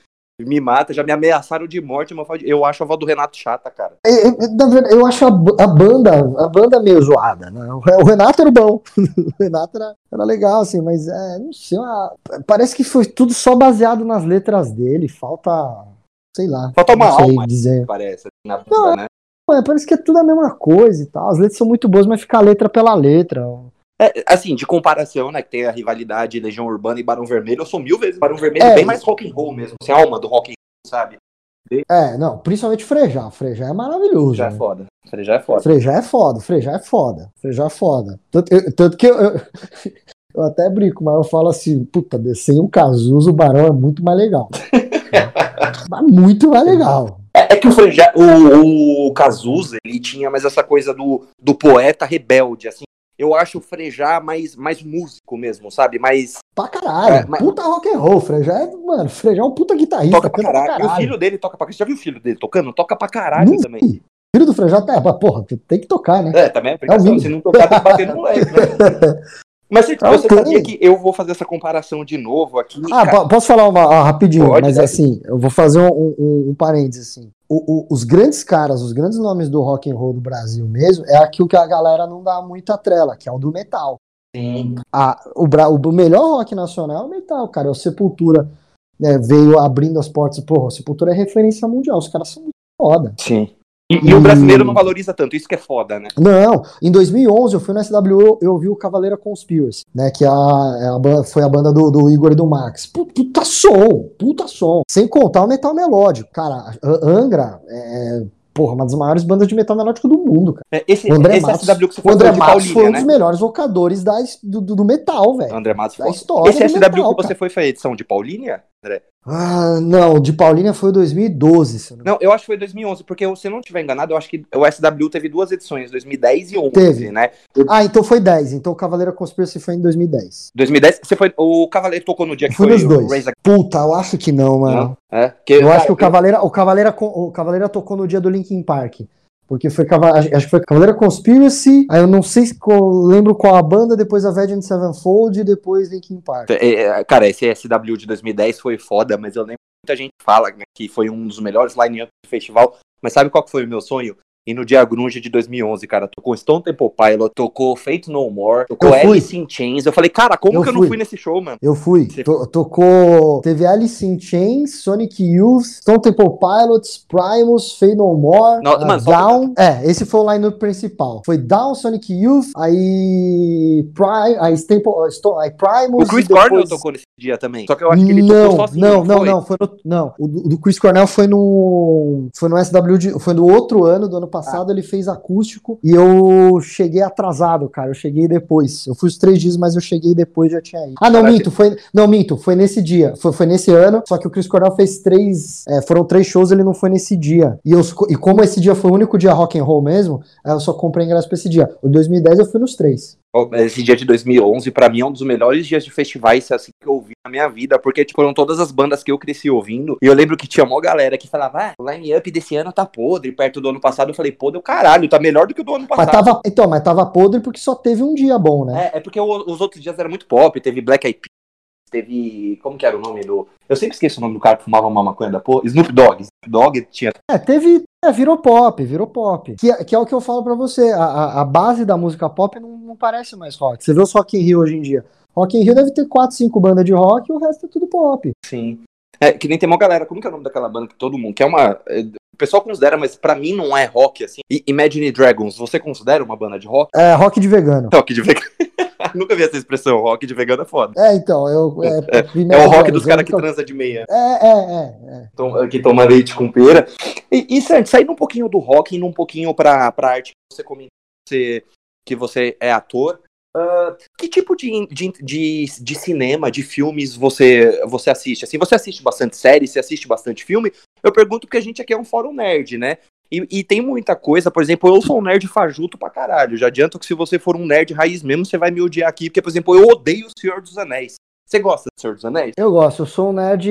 me mata, já me ameaçaram de morte, eu acho a voz do Renato chata, cara. É, é, eu acho a, a, banda, a banda meio zoada, né? O Renato era bom, (laughs) o Renato era, era legal, assim, mas é, não sei, uma, parece que foi tudo só baseado nas letras dele, falta, sei lá. Falta uma alma, dizer. parece, assim, na banda, não, né? É, parece que é tudo a mesma coisa e tal, as letras são muito boas, mas fica a letra pela letra, é, assim, de comparação, né, que tem a rivalidade Legião Urbana e Barão Vermelho, eu sou mil vezes Barão Vermelho é, bem mais rock and roll mesmo, assim, a alma do rock and roll, sabe? É, não, principalmente Frejá. Frejá é maravilhoso. Frejá é foda. Frejá é foda. Frejá é foda, Frejá é foda. Frejá é foda. Tanto, eu, tanto que eu, eu, (laughs) eu, até brinco, mas eu falo assim, puta, sem o Cazuza, o Barão é muito mais legal. (laughs) mas muito mais legal. É, é que o Frejá, o, o Cazuza, ele tinha mais essa coisa do, do poeta rebelde, assim, eu acho o Frejá mais, mais músico mesmo, sabe? Mais. Pra caralho. É, mas... Puta rock and roll. Frejá é, mano, Frejá é um puta guitarrista. Toca pra caralho. pra caralho. E o filho dele toca pra caralho. Você já viu o filho dele tocando? Toca pra caralho não, também. Filho do Frejá tá, porra, tem que tocar, né? É, também é, é se não tocar, tem que bater no moleque, né? (laughs) Mas você, você sabia que eu vou fazer essa comparação de novo aqui? Ah, cara? posso falar uma ah, rapidinho, Pode, mas assim, eu vou fazer um, um, um parênteses assim. O, o, os grandes caras, os grandes nomes do rock and roll do Brasil mesmo, é aquilo que a galera não dá muita trela, que é o do metal. Sim. A, o, o melhor rock nacional é o metal, cara. É o Sepultura né, veio abrindo as portas. Porra, o Sepultura é referência mundial. Os caras são muito foda. Sim. E, e, o brasileiro não valoriza tanto, isso que é foda, né? Não, em 2011 eu fui no SW, eu vi o Cavaleira Conspiracy, né, que é a, é a, foi a banda do, do, Igor e do Max. Puta som, puta som. Sem contar o metal melódico. Cara, Angra é porra, uma das maiores bandas de metal melódico do mundo, cara. É, esse, o André esse Matos, SW que você o André Matos Paulínia, foi um dos né? melhores vocadores da, do, do metal, velho. André Matos da foi. História esse SW metal, que você foi foi a edição de Paulínia, André? Ah, não, de Paulínia foi 2012. Não, não, eu acho que foi 2011, porque se eu não estiver enganado, eu acho que o SW teve duas edições, 2010 e 11, teve. né? Ah, então foi 10. Então o Cavaleiro Conspiracy foi em 2010. 2010? Você foi, o Cavaleiro tocou no dia que foi, foi nos dois. Puta, eu acho que não, mano. Não? É? Que, eu cara, acho que o Cavaleira, o Cavaleira, o Cavaleira tocou no dia do Linkin Park. Porque foi acho que foi Cavaleira Conspiracy, aí eu não sei se lembro qual a banda, depois a Avenged Sevenfold e depois Linkin Park. É, é cara, esse SW de 2010 foi foda, mas eu lembro que muita gente fala que foi um dos melhores line-up do festival. Mas sabe qual foi o meu sonho? E no dia grunge de 2011, cara, tocou Stone Temple Pilot, tocou Fate No More, tocou Alice in Chains. Eu falei, cara, como eu que eu não fui nesse show, mano? Eu fui. To tocou. Teve Alice in Chains, Sonic Youth, Stone Temple Pilots, Primus, Fate No More, não, uh, mano, Down. É, esse foi o line principal. Foi Down, Sonic Youth, aí. Prime, aí, Temple, aí Primus. O Chris depois... Cornell tocou nesse dia também. Só que eu acho que ele não, tocou sozinho. Não, não, não. Foi no, não. O do, do Chris Cornell foi no. Foi no SW. De, foi no outro ano do ano passado, ah. ele fez acústico e eu cheguei atrasado, cara. Eu cheguei depois. Eu fui os três dias, mas eu cheguei depois já tinha ido. Ah, não, minto, foi. Não, minto, foi nesse dia. Foi, foi nesse ano, só que o Chris Cornell fez três. É, foram três shows, ele não foi nesse dia. E, eu, e como esse dia foi o único dia rock and roll mesmo, eu só comprei ingresso pra esse dia. O 2010 eu fui nos três. Esse dia de 2011, pra mim, é um dos melhores dias de festivais assim, que eu vi na minha vida, porque tipo, foram todas as bandas que eu cresci ouvindo. E eu lembro que tinha uma galera que falava, ah, o line-up desse ano tá podre. Perto do ano passado, eu falei, pô, deu caralho, tá melhor do que o do ano passado. Mas tava, então, mas tava podre porque só teve um dia bom, né? É, é porque o, os outros dias eram muito pop, teve Black Eyed Peas, teve. Como que era o nome do. Eu sempre esqueço o nome do cara que fumava uma maconha da porra. Snoop Dogg. Snoop Dogg tinha. É, teve. É, virou pop, virou pop. Que, é- que é o que eu falo pra você. A, a, base da música pop não, não parece mais rock. Você vê os Rock in Rio hoje em dia. Rock in Rio deve ter 4, 5 bandas de rock e o resto é tudo pop. Sim. É, que nem tem uma galera, como que é o nome daquela banda que todo mundo, que é uma, é, o pessoal considera, mas pra mim não é rock, assim. Imagine Dragons, você considera uma banda de rock? É, rock de vegano. Rock de vegano. (laughs) (laughs) Nunca vi essa expressão, rock de vegano é foda. É, então, eu. É, É o rock dos caras que transa de meia, É, é, é. é. tom- que toma leite com pera. E, e Sandy, saindo um pouquinho do rock, indo um pouquinho pra, pra arte que você comentou, você- que você é ator, ah, que tipo de, de, de, de cinema, de filmes você, você assiste? Assim, você assiste bastante série, você assiste bastante filme? Eu pergunto porque a gente aqui é um fórum nerd, né? E, e tem muita coisa, por exemplo, eu sou um nerd fajuto pra caralho. Já adianto que se você for um nerd raiz mesmo, você vai me odiar aqui, porque, por exemplo, eu odeio o Senhor dos Anéis. Você gosta do Senhor dos Anéis? Eu gosto, eu sou um nerd.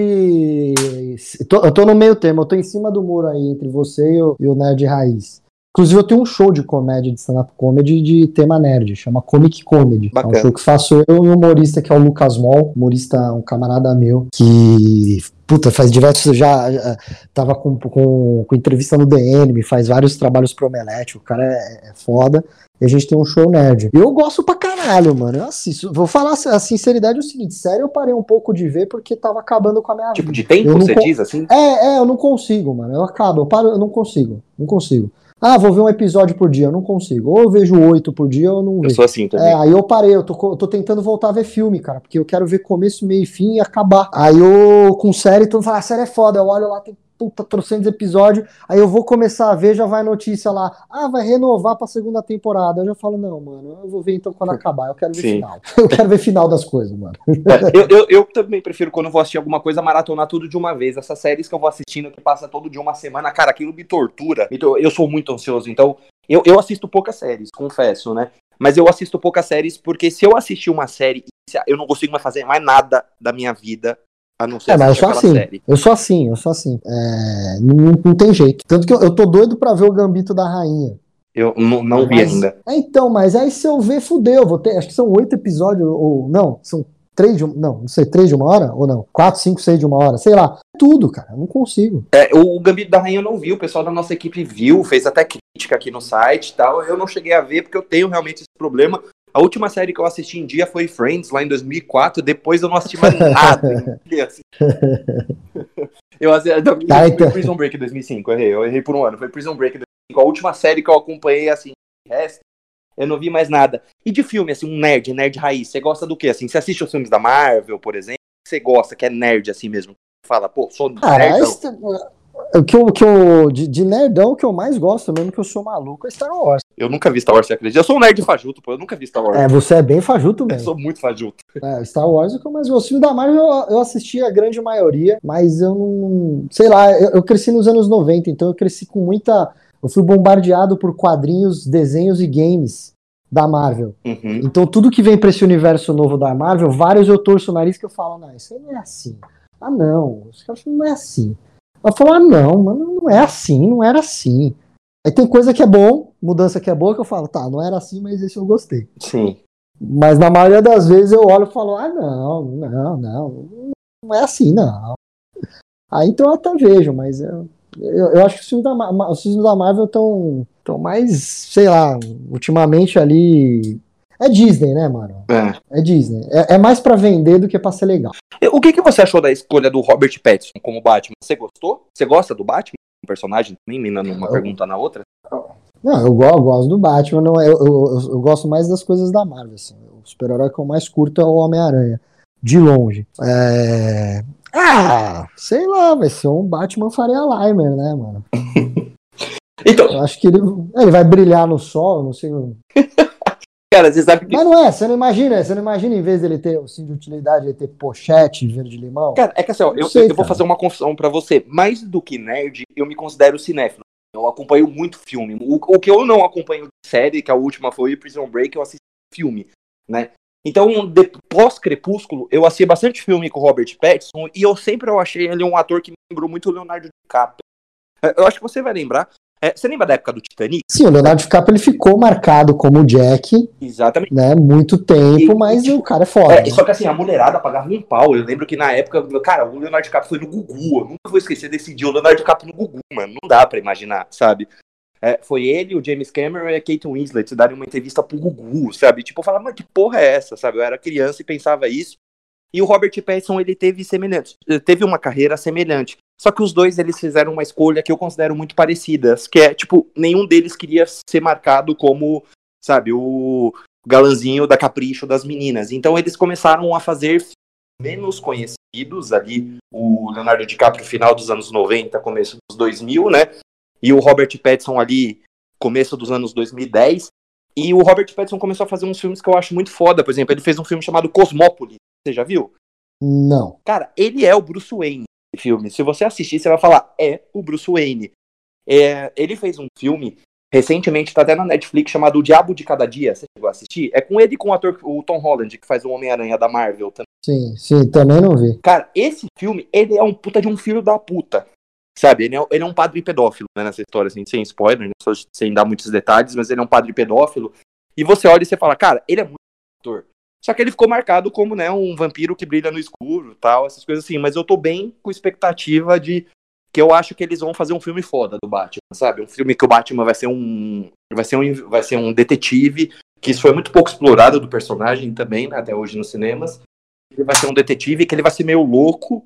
Eu tô, eu tô no meio termo, eu tô em cima do muro aí entre você e o, e o nerd raiz. Inclusive, eu tenho um show de comédia, de stand-up comedy de tema nerd, chama Comic Comedy. É Bacana. um show que faço eu e um humorista que é o Lucas Mol, humorista, um camarada meu, que, puta, faz diversos. Já, já tava com, com, com entrevista no DN, faz vários trabalhos pro Omelete, o cara é, é foda. E a gente tem um show nerd. Eu gosto pra caralho, mano. Eu assisto. Vou falar a sinceridade é o seguinte: sério, eu parei um pouco de ver porque tava acabando com a minha Tipo, vida. de tempo, você diz assim? É, é, eu não consigo, mano. Eu acabo, eu paro, eu não consigo. Não consigo. Ah, vou ver um episódio por dia, eu não consigo. Ou eu vejo oito por dia eu não Eu vejo. sou assim também. É, aí eu parei, eu tô, eu tô tentando voltar a ver filme, cara, porque eu quero ver começo, meio e fim e acabar. Aí eu, com série, todo mundo fala, a série é foda, eu olho lá, tem puta, trocentos episódios, aí eu vou começar a ver, já vai notícia lá, ah, vai renovar pra segunda temporada. Eu já falo, não, mano, eu vou ver então quando acabar, eu quero ver Sim. final. (laughs) Eu quero ver final das coisas, mano. É, eu, eu, eu também prefiro quando eu vou assistir alguma coisa maratonar tudo de uma vez. Essas séries que eu vou assistindo que passa todo dia uma semana, cara, aquilo me tortura. Então, Eu sou muito ansioso, então eu, eu assisto poucas séries, confesso, né? Mas eu assisto poucas séries porque se eu assistir uma série, eu não consigo mais fazer mais nada da minha vida a não ser É, mas eu sou assim. série. Eu sou assim, eu sou assim. É, não, não tem jeito. Tanto que eu, eu tô doido pra ver o Gambito da Rainha. Eu não, não vi Mas- ainda. É, então, mas aí se eu ver, fudeu. Vou ter, acho que são oito episódios, ou não, são três de não, não sei, três de uma hora ou não? Quatro, cinco, seis de uma hora, sei lá. Tudo, cara, eu não consigo. É, o Gambito da Rainha eu não vi, o pessoal da nossa equipe viu, fez até crítica aqui no site e tal. Eu não cheguei a ver porque eu tenho realmente esse problema. A última série que eu assisti em dia foi Friends, lá em 2004. Depois eu não assisti mais nada. (laughs) assim. (laughs) eu assisti, não, Ah, foi então. Prison Break 2005, eu errei, eu errei por um ano. Foi Prison Break 2005, a última série que eu acompanhei, assim, resto, eu não vi mais nada. E de filme, assim, um nerd, nerd raiz, você gosta do quê? Assim, você assiste os filmes da Marvel, por exemplo? Você gosta, que é nerd, assim mesmo? Fala, pô, sou Ah, nerdão. esse- o que eu, o que eu de, de nerdão, o que eu mais gosto, mesmo que eu sou maluco, é Star Wars. Eu nunca vi Star Wars, você acredita? Eu sou um nerd fajuto, pô. Eu nunca vi Star Wars. É, você é bem fajuto eu mesmo. sou muito fajuto. É, Star Wars é o que eu mais gosto. Os filmes da Marvel eu, eu assisti a grande maioria, mas eu não. Sei lá, eu, eu cresci nos anos 90, então eu cresci com muita. Eu fui bombardeado por quadrinhos, desenhos e games da Marvel. Uhum. Então tudo que vem pra esse universo novo da Marvel, vários eu torço o nariz que eu falo, não, isso aí não é assim. Ah, não, os caras não é assim. Eu falo, ah, não, mano, não é assim, não era assim. Aí tem coisa que é bom, mudança que é boa, que eu falo, tá, não era assim, mas esse eu gostei. Sim. Mas na maioria das vezes eu olho e falo, ah, não, não, não, não é assim, não. Aí então eu até vejo, mas eu, eu, eu acho que os filmes da, os filmes da Marvel estão tão mais, sei lá, ultimamente ali. É Disney, né, mano? É. É Disney. É, é mais pra vender do que pra ser legal. O que, que você achou da escolha do Robert Pattinson como Batman? Você gostou? Você gosta do Batman? Um personagem também, emendando uma Eu- pergunta na outra? Não, eu, eu gosto do Batman, não, é- eu, eu, eu- eu gosto mais das coisas da Marvel. Assim. O super-herói que eu mais curto é o Homem-Aranha. De longe. É... Ah, sei lá, vai ser um Batman Faria Limer, né, mano? (laughs) Então, Eu acho que ele, ele vai brilhar no sol, não sei. (laughs) cara, você sabe que. Mas não é, você não imagina, você não imagina em vez dele ter o sim de utilidade, ele ter pochete verde-limão? Cara, é que assim, ó, eu, sei, eu vou fazer uma confissão pra você. Mais do que nerd, eu me considero cinéfilo. Eu acompanho muito filme. O, o que eu não acompanho de série, que a última foi Prison Break, eu assisti filme, né? Então, pós-Crepúsculo, eu assisti bastante filme com o Robert Pattinson e eu sempre eu achei ele um ator que me lembrou muito o Leonardo DiCaprio. É, Eu acho que você vai lembrar. É, você lembra da época do Titanic? Sim, o Leonardo DiCaprio ele ficou marcado como Jack, Exatamente. né? Muito tempo, E- mas tipo, o cara é foda. É, né? só que assim, a mulherada pagava um pau. Eu lembro que na época, cara, o Leonardo DiCaprio foi no Gugu. Eu nunca vou esquecer desse dia. O Leonardo DiCaprio no Gugu, mano. Não dá pra imaginar, sabe? É, foi ele, o James Cameron e a Kate Winslet darem uma entrevista pro Gugu, sabe? Tipo, eu falava, mas que porra é essa, sabe? Eu era criança e pensava isso. E o Robert Pattinson, ele teve semelhante, teve uma carreira semelhante. Só que os dois, eles fizeram uma escolha que eu considero muito parecidas, que é, tipo, nenhum deles queria ser marcado como, sabe, o galanzinho da capricho das meninas. Então eles começaram a fazer menos conhecidos ali, o Leonardo DiCaprio final dos anos 90, começo dos 2000, né? E o Robert Pattinson ali, começo dos anos 2010. E o Robert Pattinson começou a fazer uns filmes que eu acho muito foda. Por exemplo, ele fez um filme chamado Cosmópolis. Você já viu? Não. Cara, ele é o Bruce Wayne nesse filme. Se você assistir, você vai falar, é o Bruce Wayne. É, ele fez um filme, recentemente, tá até na Netflix, chamado O Diabo de Cada Dia. Você chegou a assistir? É com ele e com o ator, o Tom Holland, que faz o Homem-Aranha da Marvel também. Sim, sim, também não vi. Cara, esse filme, ele é um puta de um filho da puta. Sabe, ele é, ele é um padre pedófilo, né, nessa história, assim, sem spoiler, né, sem dar muitos detalhes, mas ele é um padre pedófilo. E você olha e você fala, cara, ele é muito. Só que ele ficou marcado como, né, um vampiro que brilha no escuro tal, essas coisas assim. Mas eu tô bem com expectativa de que eu acho que eles vão fazer um filme foda do Batman, sabe? Um filme que o Batman vai ser um. Vai ser um, vai ser um detetive, que isso foi muito pouco explorado do personagem também, né, até hoje nos cinemas. Ele vai ser um detetive que ele vai ser meio louco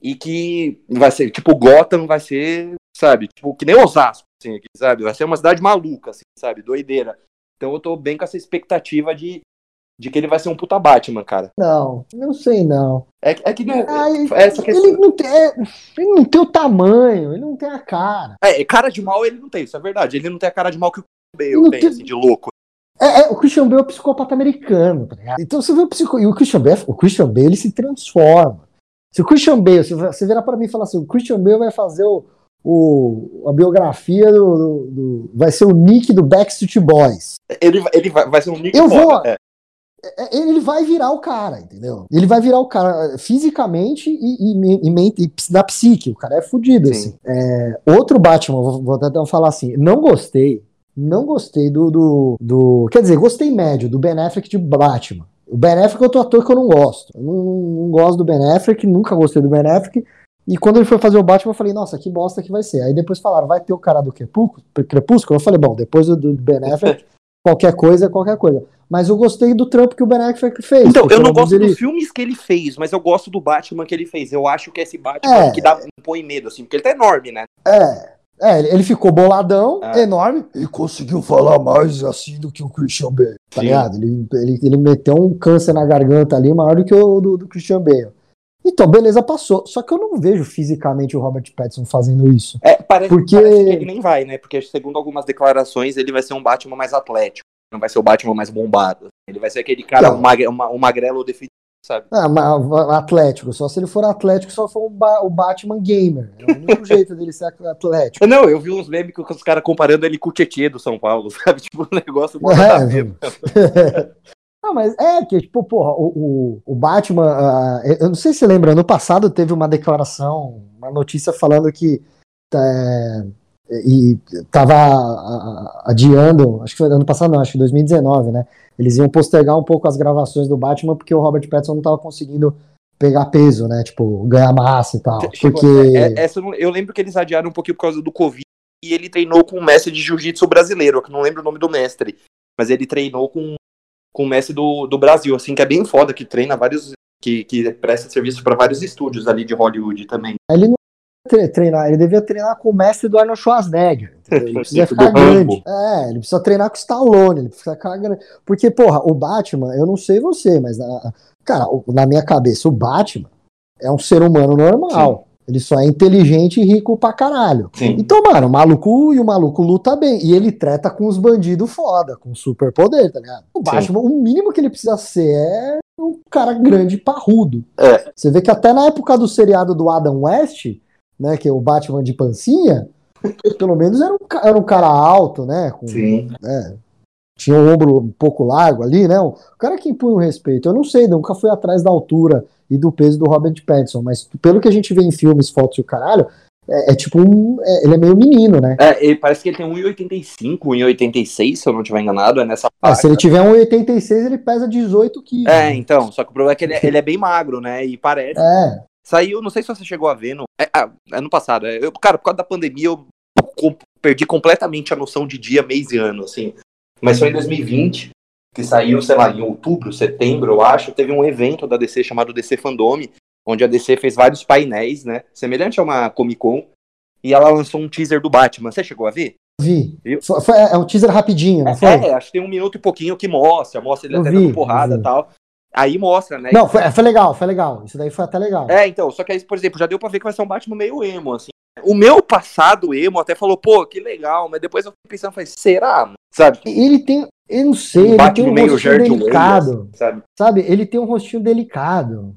e que vai ser, tipo, Gotham vai ser, sabe, tipo, que nem Osasco, assim, sabe? Vai ser uma cidade maluca, assim, sabe? Doideira. Então eu tô bem com essa expectativa de, de que ele vai ser um puta Batman, cara. Não, não sei não. É, é que né, Ai, essa questão. ele, não tem, é, ele não tem o tamanho, ele não tem a cara. É, cara de mal ele não tem, isso é verdade. Ele não tem a cara de mal que o Bale Não tem, tem- assim, de louco. É, é, o Christian Bale é o psicopata americano, tá ligado? Então você vê o psico... E o Christian Bale, o Christian Bale ele se transforma. Se o Christian Bale, se você virar pra mim e falar assim, o Christian Bale vai fazer o, o- a biografia do, do- do- Vai ser o Nick do Backstreet Boys. Ele, vai- ele vai, vai ser um Nick Eu foda, vou- é. É, Ele vai virar o cara, entendeu? Ele vai virar o cara fisicamente e, e, e mente- e da psique. O cara é fudido, Sim. assim. É, outro Batman, vou, vou até falar assim, não gostei. Não gostei do, do, do- Quer dizer, gostei médio do Ben Affleck de Batman. O Ben Affleck é outro ator que eu não gosto. Eu não, não gosto do Ben Affleck, nunca gostei do Ben Affleck. E quando ele foi fazer o Batman, eu falei, nossa, que bosta que vai ser. Aí depois falaram, vai ter o cara do Crepúsculo? Crepúsculo? Eu falei, bom, depois do, do Ben Affleck, qualquer coisa é qualquer coisa. Mas eu gostei do trampo que o Ben Affleck fez. Então, eu não menos gosto ele- dos filmes que ele fez, mas eu gosto do Batman que ele fez. Eu acho que esse Batman É. que dá, põe medo, assim, porque ele tá enorme, né? É, é, ele- ficou boladão, É. enorme, e conseguiu falar mais assim do que o Christian Bale, tá ligado? Ele, ele, ele meteu um câncer na garganta ali maior do que o do, do Christian Bale. Então, beleza, passou. Só que eu não vejo fisicamente o Robert Pattinson fazendo isso. É, parece, Porque- parece que ele nem vai, né? Porque segundo algumas declarações, ele vai ser um Batman mais atlético. Não vai ser o Batman mais bombado. Ele vai ser aquele cara, Não. um, magre, uma- um magrelo definido, sabe? Ah, mas Atlético, só se ele for Atlético, só for o, Ba- o Batman gamer. É o único (laughs) jeito dele ser Atlético. Não, eu vi uns memes com os caras comparando ele com o Tietê do São Paulo, (laughs) sabe? Tipo, um negócio É. (laughs) Não, mas é que, tipo, porra, o, o, o Batman, ah, eu não sei se você lembra, ano passado teve uma declaração, uma notícia falando que é, e tava ah, adiando, acho que foi ano passado, não, acho que 2019, né? Eles iam postergar um pouco as gravações do Batman porque o Robert Pattinson não tava conseguindo pegar peso, né? Tipo, ganhar massa e tal. Chegou- Porque. é- essa eu lembro que eles adiaram um pouquinho por causa do Covid e ele treinou com um mestre de jiu-jitsu brasileiro, que eu não lembro o nome do mestre, mas ele treinou com, com um mestre do, do Brasil, assim, que é bem foda, que treina vários. que, que presta serviço para vários estúdios ali de Hollywood também. Ele não tre- treinar, ele devia treinar com o mestre do Arnold Schwarzenegger. entendeu? (laughs) Ele precisa ficar grande. É, ele precisa treinar com o Stallone, ele precisa ficar grande. Porque, porra, o Batman, eu não sei você, mas na, cara, o- na minha cabeça, o Batman é um ser humano normal. Ele só é inteligente e rico pra caralho. Sim. Então, mano, o maluco e o maluco luta bem. E ele treta com os bandidos foda, com super poder, tá ligado? O Batman, o mínimo que ele precisa ser é um cara grande e parrudo. É. Você vê que até na época do seriado do Adam West, né, que é o Batman de pancinha, (laughs) pelo menos era um, era um cara alto, né? Com, Sim. né, tinha o ombro um pouco largo ali, né? O cara que impunha o respeito. Eu não sei, nunca fui atrás da altura e do peso do Robert Pattinson, mas pelo que a gente vê em filmes, fotos e o caralho, é, é tipo um. É, ele é meio menino, né? É, ele, parece que ele tem 1,85, 1,86, se eu não estiver enganado, é nessa parte. se ele tiver 1,86, ele pesa 18 quilos. É, né? então, só que o problema é que ele, é, ele é bem magro, né? E parece. É. Saiu, não sei se você chegou a ver, no, é, ah, ano passado. Eu, cara, por causa da pandemia, eu perdi completamente a noção de dia, mês e ano, assim. Mas foi em 2020 que saiu, sei lá, em outubro, setembro, eu acho, teve um evento da DC chamado DC Fandome, onde a DC fez vários painéis, né? Semelhante a uma Comic Con. E ela lançou um teaser do Batman. Você chegou a ver? Vi. Foi, foi, é um teaser rapidinho, não foi? É, acho que tem um minuto e pouquinho que mostra. Mostra ele eu até vi, dando porrada e tal. Aí mostra, né? Não, foi, foi legal, foi legal. Isso daí foi até legal. É, então, só que aí, por exemplo, já deu pra ver que vai ser um Batman meio emo, assim. O meu passado emo até falou, pô, que legal, mas depois eu fiquei pensando, falei, será? Sabe? Ele tem, eu não sei, um ele tem um rostinho delicado, sabe? sabe? Ele tem um rostinho delicado.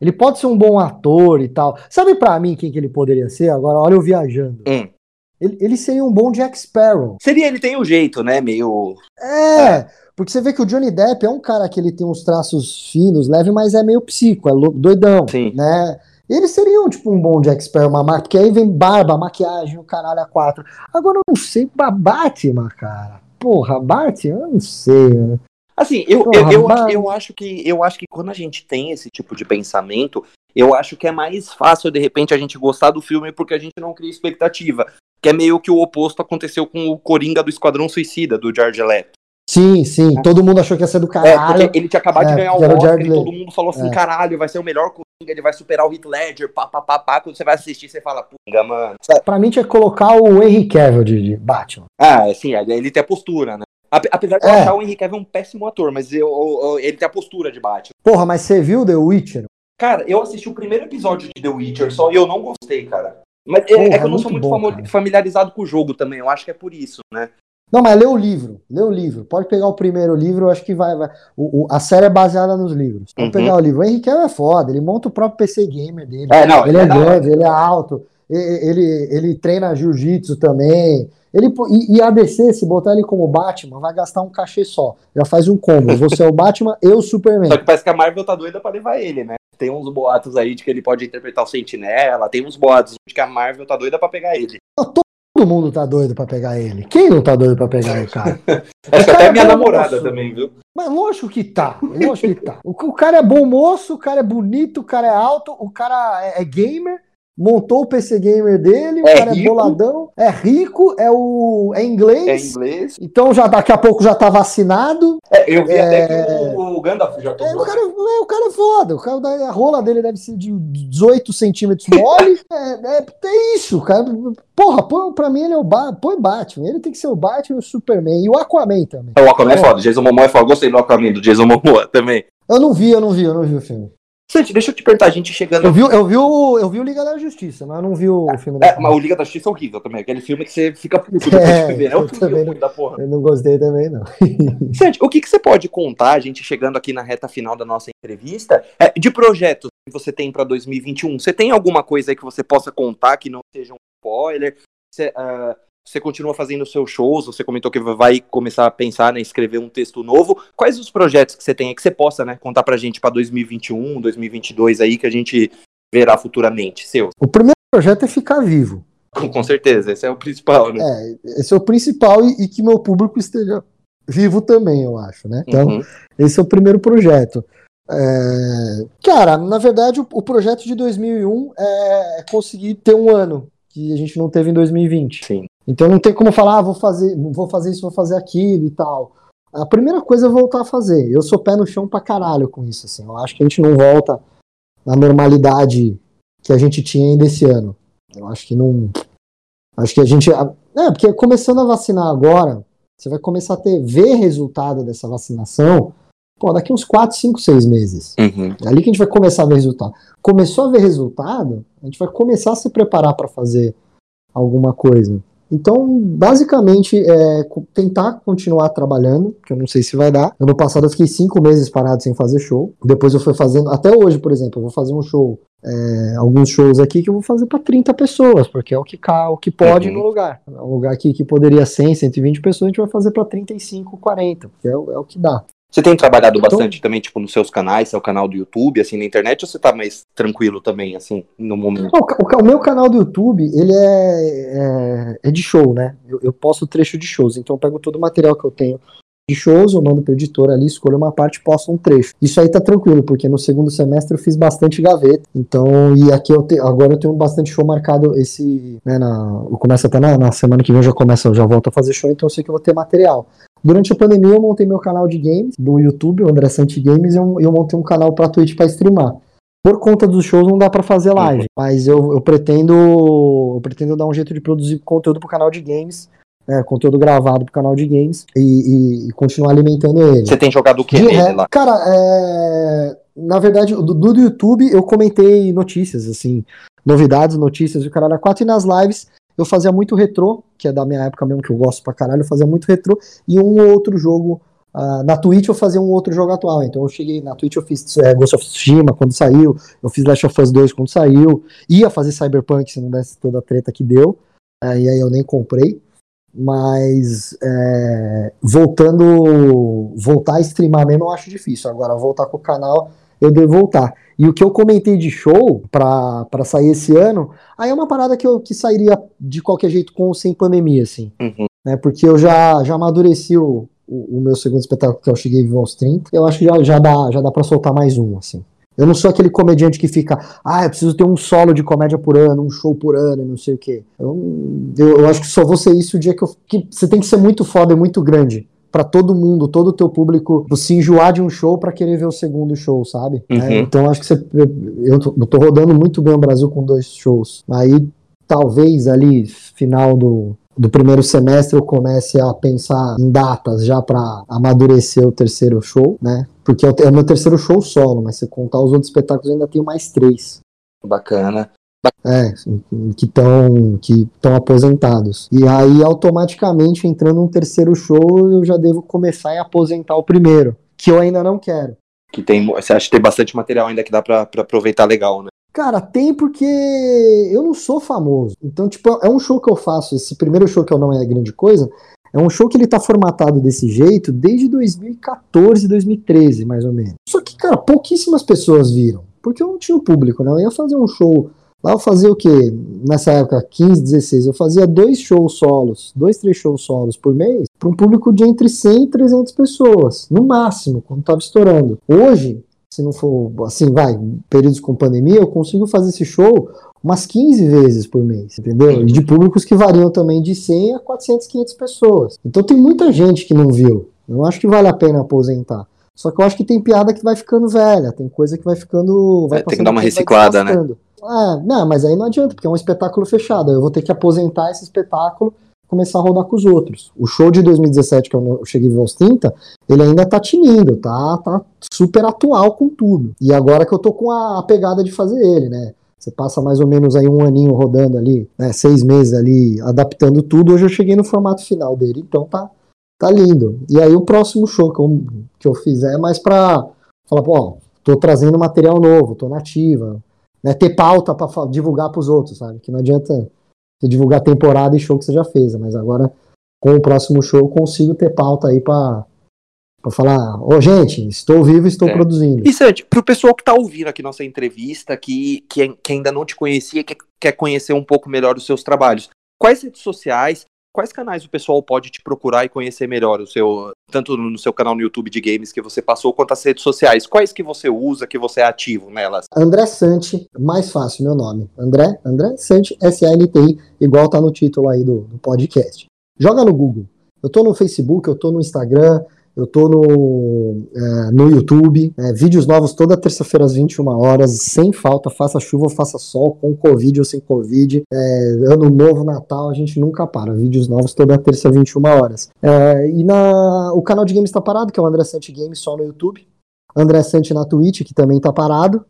Ele pode ser um bom ator e tal. Sabe para mim quem que ele poderia ser? Agora, olha eu viajando. Hum. Ele, ele, seria um bom Jack Sparrow. Seria, ele tem um jeito, né? Meio. É, é, porque você vê que o Johnny Depp é um cara que ele tem uns traços finos, leve, mas é meio psico, é doidão. Sim. Né? Eles seriam, tipo, um bom Jack Sparrow, uma marca, porque aí vem barba, maquiagem, o caralho a quatro. Agora eu não sei, Batman, cara. Porra, Batman, eu não sei, né? Assim, eu, Porra, eu, eu, eu, acho que eu acho que quando a gente tem esse tipo de pensamento, eu acho que é mais fácil, de repente, a gente gostar do filme porque a gente não cria expectativa. Que é meio que o oposto aconteceu com o Coringa do Esquadrão Suicida, do George Leto. Sim, sim. É. Todo mundo achou que ia ser do caralho. É, porque ele tinha acabado é, de ganhar o Oscar e todo mundo falou assim, é. caralho, vai ser o melhor ele vai superar o Heath Ledger, pá, pá, pá, pá. Quando você vai assistir, você fala, punga, mano. Pra mim tinha que colocar o Henry Cavill de, de Batman. Ah, sim, ele tem a postura, né? Apesar de eu é. achar o Henry Cavill um péssimo ator, mas eu, eu, ele tem a postura de Batman. Porra, mas você viu The Witcher? Cara, eu assisti o primeiro episódio de The Witcher só e eu não gostei, cara. Mas é, Porra, é, que eu não sou muito bom, familiarizado com o jogo também, eu acho que é por isso, né? Não, mas lê o livro, lê o livro. Pode pegar o primeiro livro, eu acho que vai. vai. O, o, a série é baseada nos livros. Pode uhum. pegar o livro. O Henrique é foda, ele monta o próprio PC gamer dele. É, não, ele, ele é, é grande, ele é alto, ele, ele treina jiu-jitsu também. Ele, e, e a DC, se botar ele como Batman, vai gastar um cachê só. Já faz um combo. Você é o Batman, eu o Superman. Só que parece que a Marvel tá doida pra levar ele, né? Tem uns boatos aí de que ele pode interpretar o Sentinela, tem uns boatos de que a Marvel tá doida pra pegar ele. Todo mundo tá doido pra pegar ele. Quem não tá doido pra pegar o cara? (laughs) Acho que até é minha namorada moço. também, viu? Mas lógico que tá. Lógico que tá. O, o, cara é bom moço, o cara é bonito, o cara é alto, o cara é, é gamer montou o PC gamer dele, o é cara é rico. é boladão, é rico, é o é inglês. É inglês. Então já daqui a pouco já tá vacinado. É, eu vi é... até que o, o Gandalf já tomou. É, o, cara, é, o cara é foda, o cara, a rola dele deve ser de 18 centímetros mole. (laughs) é, é, é, isso, cara. Porra, põe, pra mim ele é o ba põe Batman. Ele tem que ser o Batman e o Superman. E o Aquaman também. O Aquaman é foda, Jason Momoa é foda. Gostei do Aquaman, do Jason Momoa também. Eu não vi, eu não vi, eu não vi o filme. Santi, deixa eu te perguntar, a gente chegando. Eu vi, eu vi, o, eu vi o Liga da Justiça, mas eu não vi o é, filme da É, mas o Liga da Justiça é horrível também. Aquele filme que você fica puto depois é, de ver. É um filme ruim da porra. Eu não gostei também, não. (laughs) Santi, o que, que você pode contar, a gente chegando aqui na reta final da nossa entrevista, é, de projetos que você tem para 2021? Você tem alguma coisa aí que você possa contar que não seja um spoiler? Você, uh, você continua fazendo seus shows, você comentou que vai começar a pensar em né, escrever um texto novo. Quais os projetos que você tem aí que você possa né, contar pra gente para 2021, 2022 aí que a gente verá futuramente, seu? O primeiro projeto é ficar vivo. (laughs) Com certeza, esse é o principal, né? É, esse é o principal e, e que meu público esteja vivo também, eu acho, né? Então, uhum. esse é o primeiro projeto. É... Cara, na verdade, o, o, projeto de 2001 é conseguir ter um ano que a gente não teve em 2020. Sim. Então não tem como falar, ah, vou fazer, vou fazer isso, vou fazer aquilo e tal. A primeira coisa é voltar a fazer. Eu sou pé no chão pra caralho com isso, assim. Eu acho que a gente não volta na normalidade que a gente tinha ainda esse ano. Eu acho que não. Acho que a gente. É, porque começando a vacinar agora, você vai começar a ter, ver resultado dessa vacinação, pô, daqui uns 4, 5, 6 meses. Uhum. É ali que a gente vai começar a ver resultado. Começou a ver resultado, a gente vai começar a se preparar para fazer alguma coisa. Então, basicamente, é tentar continuar trabalhando, que eu não sei se vai dar. Ano passado eu fiquei cinco meses parado sem fazer show. Depois eu fui fazendo, até hoje, por exemplo, eu vou fazer um show, é, alguns shows aqui que eu vou fazer para 30 pessoas, porque é o que, o que pode uhum. no lugar. É um lugar aqui que poderia 100, 120 pessoas, a gente vai fazer para 35, 40, porque é, é o que dá. Você tem trabalhado então, bastante também, tipo, nos seus canais, seu canal do YouTube, assim, na internet, ou você tá mais tranquilo também, assim, no momento? O, o, o meu canal do YouTube, ele é, é, é de show, né? Eu, eu, posto trecho de shows, então eu pego todo o material que eu tenho de shows, eu mando pra editora ali, escolho uma parte e posto um trecho. Isso aí tá tranquilo, porque no segundo semestre eu fiz bastante gaveta, então, e aqui eu te, agora eu tenho bastante show marcado esse, né, na, eu começo até na, na semana que vem, eu já começo, eu já volto a fazer show, então eu sei que eu vou ter material. Durante a pandemia eu montei meu canal de games do YouTube, o André Santi Games, e eu, eu montei um canal pra Twitch pra streamar. Por conta dos shows não dá para fazer uhum. live, mas eu, eu, pretendo eu pretendo dar um jeito de produzir conteúdo pro canal de games, né, conteúdo gravado pro canal de games e, e, e continuar alimentando ele. Você tem jogado o que nele lá? Cara, é, na verdade, do, do YouTube eu comentei notícias, assim, novidades, notícias, o caralho a quatro, e nas lives eu fazia muito retrô, que é da minha época mesmo, que eu gosto pra caralho, eu fazia muito retrô, e um outro jogo. Uh, na Twitch eu fazia um outro jogo atual, então eu cheguei na Twitch, eu fiz é, Ghost of Tsushima quando saiu, eu fiz Last of Us 2 quando saiu, ia fazer Cyberpunk se não desse toda a treta que deu, uh, e aí eu nem comprei, mas é, voltando, voltar a streamar mesmo eu acho difícil, agora voltar com o canal eu devo voltar. E o que eu comentei de show para sair esse ano, aí é uma parada que, eu, que sairia de qualquer jeito com ou sem pandemia, assim. Uhum. Né, porque eu já, já amadureci o, o, o, meu segundo espetáculo, que eu cheguei vivo aos 30. Eu acho que já, já dá, já dá pra soltar mais um, assim. Eu não sou aquele comediante que fica, ah, eu preciso ter um solo de comédia por ano, um show por ano, e não sei o quê. Eu, eu, eu acho que só vou ser isso o dia que eu. Que você tem que ser muito foda e muito grande para todo mundo, todo o teu público se enjoar de um show para querer ver o segundo show, sabe? Uhum. É, então acho que você, eu, tô, eu tô rodando muito bem o Brasil com dois shows. Aí talvez ali final do, do primeiro semestre eu comece a pensar em datas já para amadurecer o terceiro show, né? Porque é o, é meu terceiro show solo, mas se contar os outros espetáculos eu ainda tenho mais três. Bacana. É, que estão que aposentados. E aí, automaticamente, entrando um terceiro show, eu já devo começar a aposentar o primeiro, que eu ainda não quero. Que tem, você acha que tem bastante material ainda que dá para aproveitar legal, né? Cara, tem porque eu não sou famoso. Então, tipo, é um show que eu faço, esse primeiro show que eu não é grande coisa, é um show que ele tá formatado desse jeito desde 2014, 2013, mais ou menos. Só que, cara, pouquíssimas pessoas viram. Porque eu não tinha o público, né? Eu ia fazer um show Lá eu fazia o quê? Nessa época, 15, 16, eu fazia dois shows solos, dois, três shows solos por mês, para um público de entre 100 e 300 pessoas, no máximo, quando estava estourando. Hoje, se não for assim, vai, períodos com pandemia, eu consigo fazer esse show umas 15 vezes por mês, entendeu? E de públicos que variam também de 100 a 400, 500 pessoas. Então tem muita gente que não viu. Eu acho que vale a pena aposentar. Só que eu acho que tem piada que vai ficando velha, tem coisa que vai ficando. Vai é, tem que dar uma reciclada, né? Ah, não, mas aí não adianta, porque é um espetáculo fechado. Eu vou ter que aposentar esse espetáculo começar a rodar com os outros. O show de 2017, que eu cheguei aos 30, ele ainda tá tinindo, tá, tá super atual com tudo. E agora que eu tô com a, a pegada de fazer ele, né? Você passa mais ou menos aí um aninho rodando ali, né? Seis meses ali, adaptando tudo. Hoje eu cheguei no formato final dele, então tá, tá lindo. E aí o próximo show que eu, que eu fizer é mais pra falar, pô, tô trazendo material novo, tô nativa né, ter pauta para divulgar para os outros, sabe? Que não adianta você divulgar temporada e show que você já fez, mas agora com o próximo show eu consigo ter pauta aí para para falar, ô oh, gente, estou vivo, estou é. produzindo. E Sandy, para o pessoal que está ouvindo aqui nossa entrevista, que, que, que ainda não te conhecia, que quer conhecer um pouco melhor os seus trabalhos, quais redes sociais, quais canais o pessoal pode te procurar e conhecer melhor o seu, tanto no seu canal no YouTube de games que você passou, quanto as redes sociais? Quais que você usa, que você é ativo nelas? André Sante, mais fácil meu nome. André, André Sante, S-A-N-T-I, igual tá no título aí do, do podcast. Joga no Google. Eu tô no Facebook, eu tô no Instagram, eu tô no, é, no YouTube, é, vídeos novos toda terça-feira às 21 horas, sem falta, faça chuva ou faça sol, com Covid ou sem Covid. É, ano novo, Natal, a gente nunca para. Vídeos novos toda terça às 21 horas. É, e na, o canal de games tá parado, que é o André Sante Games, só no YouTube. André Sante na Twitch, que também tá parado.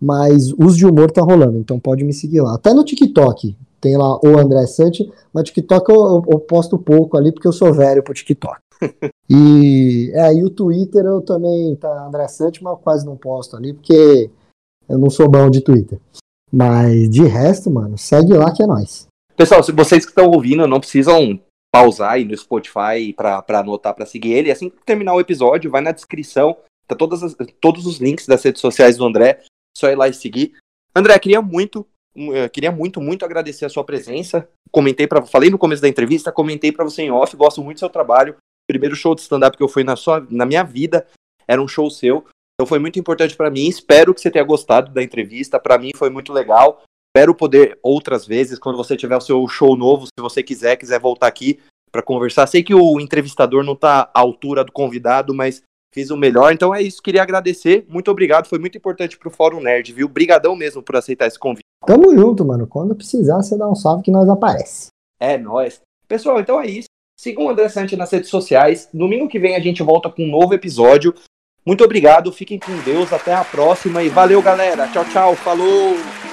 Mas os de humor tá rolando, então pode me seguir lá. Até no TikTok. tem lá o André Sante, mas TikTok eu, eu, eu, posto pouco ali porque eu sou velho pro TikTok. (laughs) e, é, e o Twitter eu também, tá André Sante, mas eu quase não posto ali porque eu não sou bom de Twitter. Mas de resto, mano, segue lá que é nóis. Pessoal, se vocês que estão ouvindo não precisam pausar aí no Spotify para anotar para seguir ele, assim que terminar o episódio, vai na descrição, tá todas as, todos os links das redes sociais do André, só ir lá e seguir. André, queria muito, eh, queria muito, muito agradecer a sua presença. Comentei para, falei no começo da entrevista, comentei para você em off, gosto muito do seu trabalho. Primeiro show de stand up que eu fui na sua, na minha vida, era um show seu. Então foi muito importante para mim. Espero que você tenha gostado da entrevista. Para mim foi muito legal. Espero poder outras vezes, quando você tiver o seu show novo, se você quiser, quiser voltar aqui para conversar. Sei que o entrevistador não está à altura do convidado, mas fiz o melhor. Então é isso, queria agradecer. Muito obrigado, foi muito importante pro Fórum Nerd, viu? Brigadão mesmo por aceitar esse convite. Tamo junto, mano. Quando precisar, você dá um salve que nós aparece. É, nós. Pessoal, então é isso. Sigam o André Sante nas redes sociais. Domingo que vem a gente volta com um novo episódio. Muito obrigado, fiquem com Deus, até a próxima e valeu, galera. Tchau, tchau, falou!